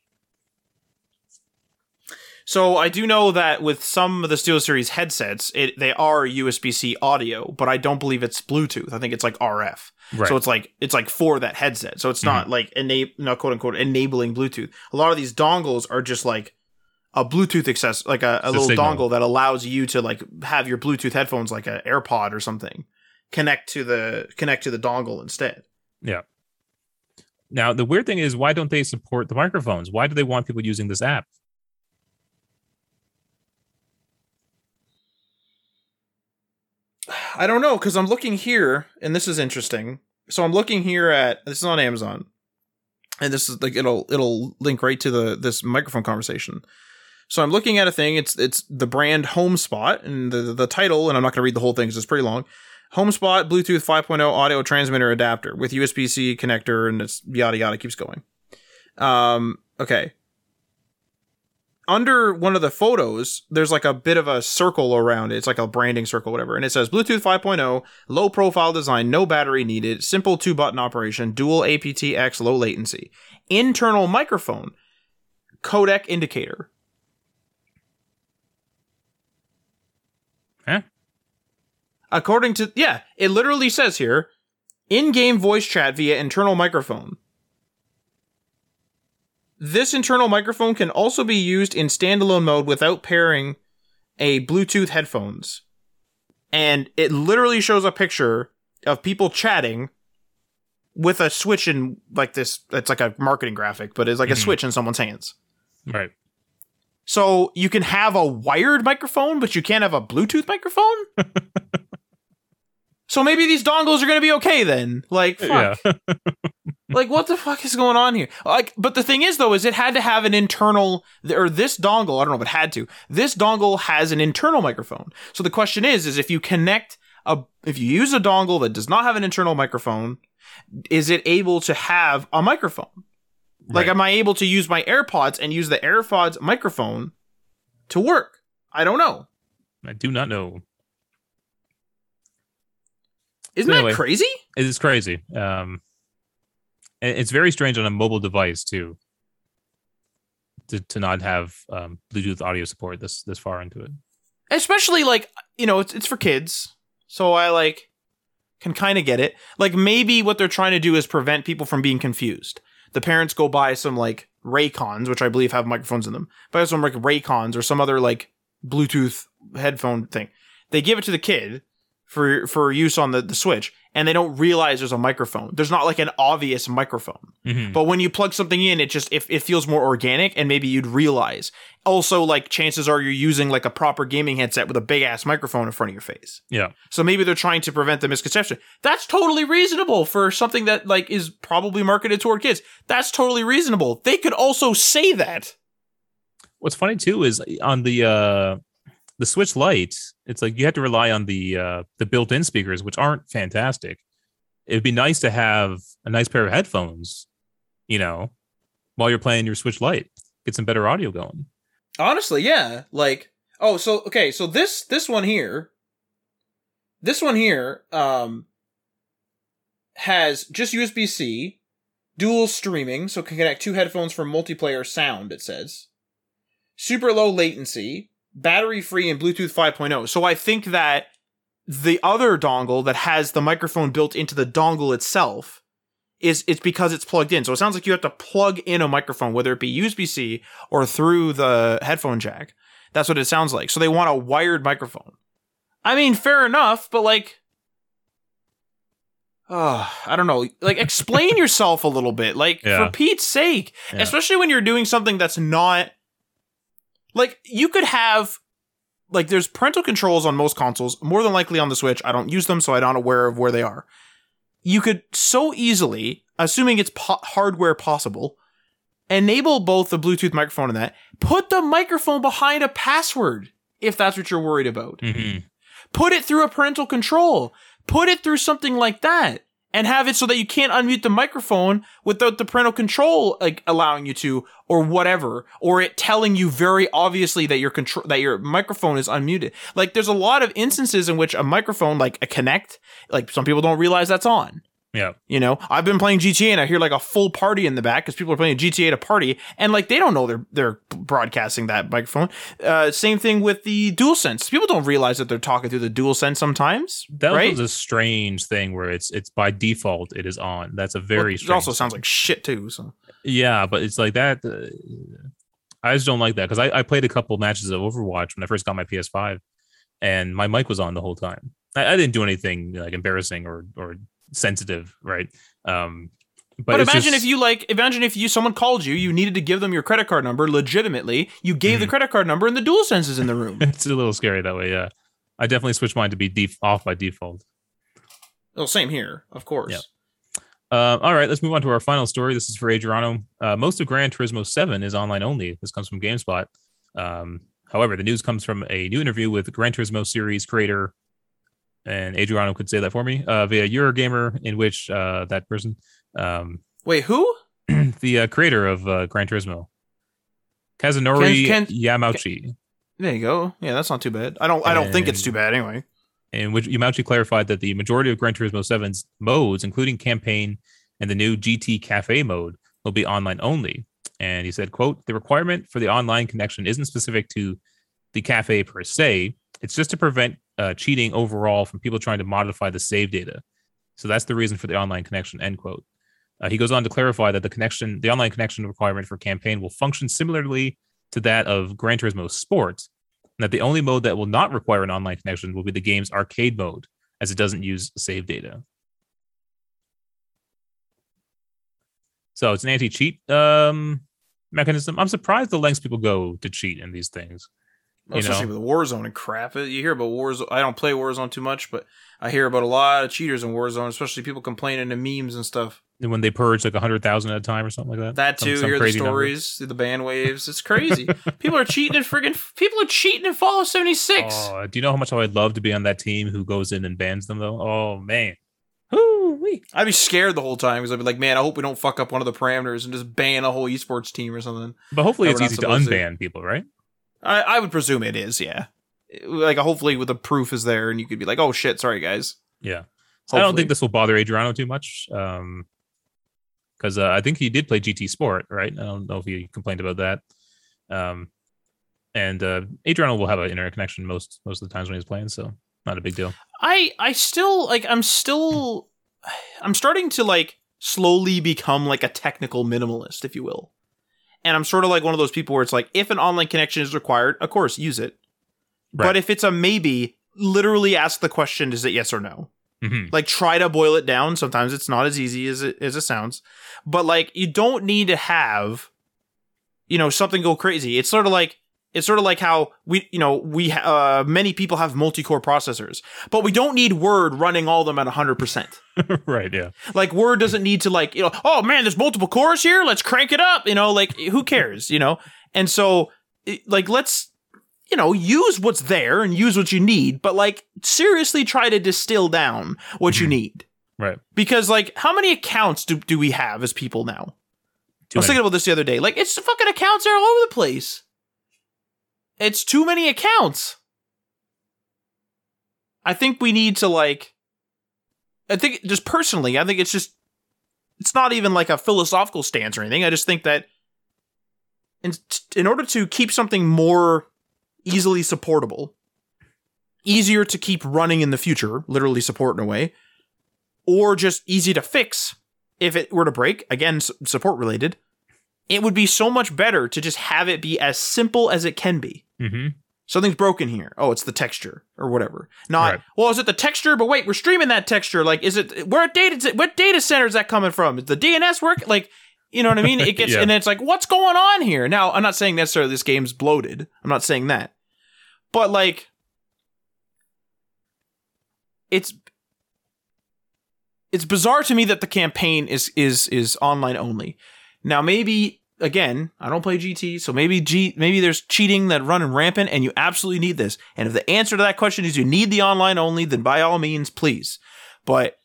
B: So I do know that with some of the SteelSeries headsets, it they are USB C audio, but I don't believe it's Bluetooth. I think it's like RF.
A: Right. Mm-hmm.
B: So it's like it's like for that headset. So it's not like enable not quote unquote enabling Bluetooth. A lot of these dongles are just like a Bluetooth access like a, a
A: a
B: little
A: signal.
B: dongle that allows you to like have your Bluetooth headphones like an AirPod or something connect to the connect to the dongle instead.
A: yeah. Now the weird thing is, why don't they support the microphones? Why do they want people using this app?
B: I don't know because I'm looking here, and this is interesting. So I'm looking here at this is on Amazon, and this is like it'll it'll link right to the this microphone conversation. So I'm looking at a thing. It's it's the brand HomeSpot, and the the title, and I'm not going to read the whole thing because it's pretty long. HomeSpot Bluetooth 5.0 audio transmitter adapter with USB C connector, and it's yada yada keeps going. Um. Okay. Under one of the photos, there's like a bit of a circle around it. It's like a branding circle, whatever. And it says Bluetooth 5.0, low profile design, no battery needed, simple two button operation, dual aptX, low latency, internal microphone, codec indicator. According to, yeah, it literally says here in game voice chat via internal microphone. This internal microphone can also be used in standalone mode without pairing a Bluetooth headphones. And it literally shows a picture of people chatting with a switch in like this it's like a marketing graphic, but it's like a
A: Mhm.
B: switch in someone's hands.
A: Right.
B: So you can have a wired microphone, but you can't have a Bluetooth microphone? <laughs> so maybe these dongles are gonna be okay then. Like fuck.
A: Yeah. <laughs>
B: like what the fuck is going on here like but the thing is though is it had to have an internal or this dongle i don't know if it had to this dongle has an internal microphone so the question is is if you connect a if you use a dongle that does not have an internal microphone is it able to have a microphone like
A: Right.
B: am i able to use my airpods and use the airpods microphone to work i don't know
A: I do not know.
B: Isn't
A: Anyway.
B: that crazy
A: It is crazy. Um, it's very strange on a mobile device too. To, to not have um, Bluetooth audio support this this far into it.
B: especially like you know it's, it's for kids so i like can kind of get it like maybe what they're trying to do is prevent people from being confused the parents go buy some like raycons which i believe have microphones in them buy some like raycons or some other like bluetooth headphone thing they give it to the kid for for use on the, the switch and they don't realize there's a microphone there's not like an obvious microphone
A: Mhm.
B: but when you plug something in, it just it, it feels more organic, and maybe you'd realize. Also, like chances are you're using like a proper gaming headset with a big ass microphone in front of your face.
A: Yeah.
B: So maybe they're trying to prevent the misconception. That's totally reasonable for something that like is probably marketed toward kids. That's totally reasonable. They could also say that.
A: What's funny too is on the uh, the Switch Lite, it's like you have to rely on the uh, the built-in speakers, which aren't fantastic. It'd be nice to have a nice pair of headphones, you know, while you're playing your Switch Lite. Get some better audio going.
B: Honestly, yeah. Like, oh, so okay, so this this one here, this one here, um, has just USB C, dual streaming, so can connect two headphones for multiplayer sound. It says, super low latency, battery free, and Bluetooth 5.0. So I think that the other dongle that has the microphone built into the dongle itself is it's because it's plugged in. So it sounds like you have to plug in a microphone, whether it be USB C or through the headphone jack. That's what it sounds like. So they want a wired microphone. I mean, fair enough, but like, uh, I don't know. Like, explain <laughs> yourself a little bit. Like,
A: Yeah.
B: for Pete's sake,
A: Yeah.
B: especially when you're doing something that's not like you could have. Like, there's parental controls on most consoles. More than likely on the Switch. I don't use them, so I'm not aware of where they are. You could so easily, assuming it's po- hardware possible, enable both the Bluetooth microphone and that. Put the microphone behind a password if that's what you're worried about.
A: Mhm.
B: Put it through a parental control. Put it through something like that. And have it so that you can't unmute the microphone without the parental control like allowing you to or whatever or it telling you very obviously that your control that your microphone is unmuted. Like there's a lot of instances in which a microphone like a connect like some people don't realize that's on
A: Yeah.
B: you know, I've been playing GTA and I hear like a full party in the back because people are playing GTA at a party and like they don't know they're they're broadcasting that microphone. Uh, same thing with the DualSense. People don't realize that they're talking through the DualSense sometimes.
A: That
B: right?
A: was a strange thing where it's it's by default it is on. That's a very
B: It
A: strange
B: also sounds like shit too. So
A: Yeah, but it's like that. Uh, I just don't like that because I, I played a couple matches of Overwatch when I first got my PS5, and my mic was on the whole time. I, I didn't do anything like embarrassing or or sensitive, right? Um, but,
B: But, imagine
A: just-
B: if you like imagine if you someone called you, you needed to give them your credit card number legitimately. You gave the
A: Mhm.
B: credit card number and the DualSense is in the <laughs> room.
A: it's a little scary that way. Yeah, I definitely switched mine to be def- off by default.
B: well, same here, of course.
A: Yeah. Uh, all right, let's move on to our final story. This is for Adriano. Uh, most of Gran Turismo 7 is online only. This comes from GameSpot. Um, however, the news comes from a new interview with Gran Turismo series creator, and Adriano could say that for me, uh, via Eurogamer, in which uh, that person, um, <clears throat>
B: Wait, who? <clears throat>
A: the uh, creator of uh, Gran Turismo, Kazunori
B: Ken-
A: Yamauchi,
B: There you go. Yeah, that's not too bad. I don't I don't think it's too bad anyway.
A: in which Yamauchi clarified that the majority of Gran Turismo 7's modes, including campaign and the new GT Cafe mode, will be online only. And he said, quote, the requirement for the online connection isn't specific to the cafe per se. It's just to prevent uh, cheating overall from people trying to modify the save data. So that's the reason for the online connection, end quote. Uh, he goes on to clarify that the connection, the online connection requirement for campaign will function similarly to that of Gran Turismo Sport, and that the only mode that will not require an online connection will be the game's arcade mode, as it doesn't use save data. So it's an anti-cheat um, mechanism. I'm surprised the lengths people go to cheat in these things. You
B: Especially
A: know?
B: with Warzone and crap. Uh, You hear about Warzone. I don't play Warzone too much, but I hear about a lot of cheaters in Warzone, especially people complaining in memes and stuff.
A: And when they purge like hundred thousand at a time or something like that.
B: That too.
A: some
B: hear the
A: crazy number.
B: stories, the ban waves. It's <laughs> crazy. people are cheating and friggin' people are cheating in Fallout 76.
A: Oh, do you know how much I would love to be on that team who goes in and bans them though? Oh man. Woo-wee.
B: I'd be scared the whole time because I'd be like, man, I hope we don't fuck up one of the parameters and just ban a whole esports team or something.
A: But hopefully it's easy to
B: supposed to.
A: unban people, right?
B: I, I would presume it is, yeah. Like hopefully with the proof is there and you could be like, oh shit, sorry guys.
A: Yeah. So I don't think this will bother Adriano too much. Um because uh, I think he did play GT Sport, right? I don't know if he complained about that. Um and uh Adriano will have an internet connection most most of the times when he's playing, so not a big deal.
B: I I still like I'm still <sighs> I'm starting to like slowly become like a technical minimalist, if you will. And I'm sort of like one of those people where it's like if an online connection is required, of course, use it.
A: Right.
B: But if it's a maybe, literally ask the question, is it yes or no?
A: Mhm.
B: Like try to boil it down. Sometimes it's not as easy as it as it sounds. But like you don't need to have you know something go crazy. It's sort of like it's sort of like how we you know we uh, many people have multi-core processors, but we don't need Word running all of them at 100%. <laughs>
A: right, yeah.
B: Like Word doesn't need to like, you know, oh man, there's multiple cores here, let's crank it up, you know, like who cares, you know? And so like let's you know, use what's there and use what you need, but like seriously try to distill down what you
A: Mhm.
B: need.
A: Right.
B: Because like how many accounts do, do we have as people now? I was thinking about this the other day. Like it's fucking accounts are all over the place. It's too many accounts. I think we need to like I think just personally, I think it's just it's not even like a philosophical stance or anything. I just think that in in order to keep something more easily supportable, easier to keep running in the future, literally support in a way, or just easy to fix if it were to break, again, support related, it would be so much better to just have it be as simple as it can be.
A: Mhm.
B: Something's broken here. Oh, it's the texture or whatever. Not,
A: Right.
B: well, is it the texture? But wait, we're streaming that texture. Like, is it, where data, what data center is that coming from? Is the DNS work? Like, you know what I mean? It <laughs> gets,
A: Yeah.
B: and it's like, what's going on here? Now, I'm not saying necessarily this game's bloated. I'm not saying that. But like, it's, it's bizarre to me that the campaign is is is online only. Now maybe again, I don't play GT, so maybe G maybe there's cheating that running rampant and you absolutely need this. And if the answer to that question is you need the online only, then by all means, please. But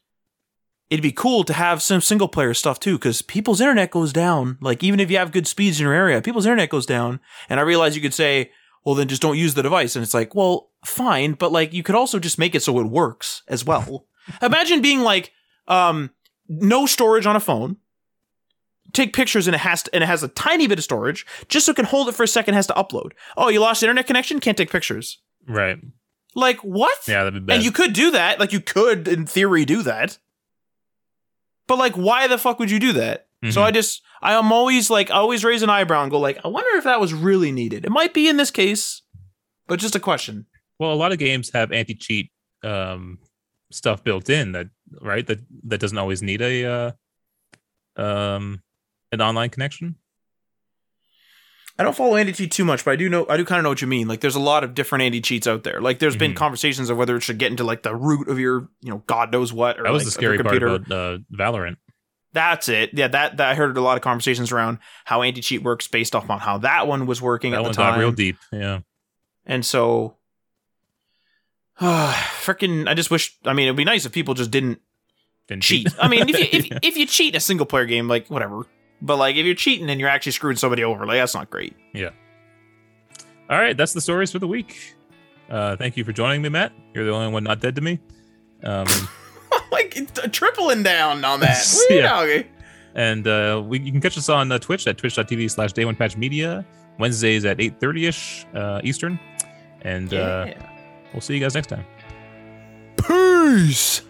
B: it'd be cool to have some single player stuff too, because people's internet goes down. Like even if you have good speeds in your area, people's internet goes down. And I realize you could say, well, then just don't use the device. And it's like, well, fine, but like you could also just make it so it works as well. <laughs> Imagine being like, um, no storage on a phone. Take pictures and it has to, and it has a tiny bit of storage just so it can hold it for a second. Has to upload. Oh, you lost internet connection? Can't take pictures.
A: Right.
B: Like what?
A: Yeah, that'd be bad.
B: And you could do that. Like you could, in theory, do that. But like, why the fuck would you do that? So
A: Mhm.
B: I just, I am always like, I always raise an eyebrow and go like, I wonder if that was really needed. It might be in this case, but just a question.
A: well, a lot of games have anti-cheat um, stuff built in that right that that doesn't always need a uh, um, an online connection.
B: I don't follow anti cheat too much, but I do know, I do kind of know what you mean. Like, there's a lot of different anti cheats out there. Like, there's been
A: Mhm.
B: conversations of whether it should get into like the root of your, you know, God knows what. Or
A: That was
B: like,
A: the scary part
B: computer.
A: about uh, Valorant.
B: That's it. Yeah, that, that I heard a lot of conversations around how anti cheat works based off on how that one was working
A: That
B: at the time.
A: real deep. Yeah.
B: And so, <sighs> freaking, I just wish. I mean, it'd be nice if people just didn't
A: Didn't
B: cheat. I mean, if you if, <laughs> if you cheat a single player game, like whatever. But like, if you're cheating and you're actually screwing somebody over, like that's not great. Yeah.
A: All right, that's the stories for the week. Uh, thank you for joining me, Matt. You're the only one not dead to me. Um, <laughs>
B: like it's tripling down on that. <laughs>
A: Yeah.
B: okay.
A: and uh, we, you can catch us on uh, Twitch at twitch.tv slash day one patch media, Wednesdays at 8.30 ish uh, Eastern. And uh, we'll see you guys next time.
B: Peace.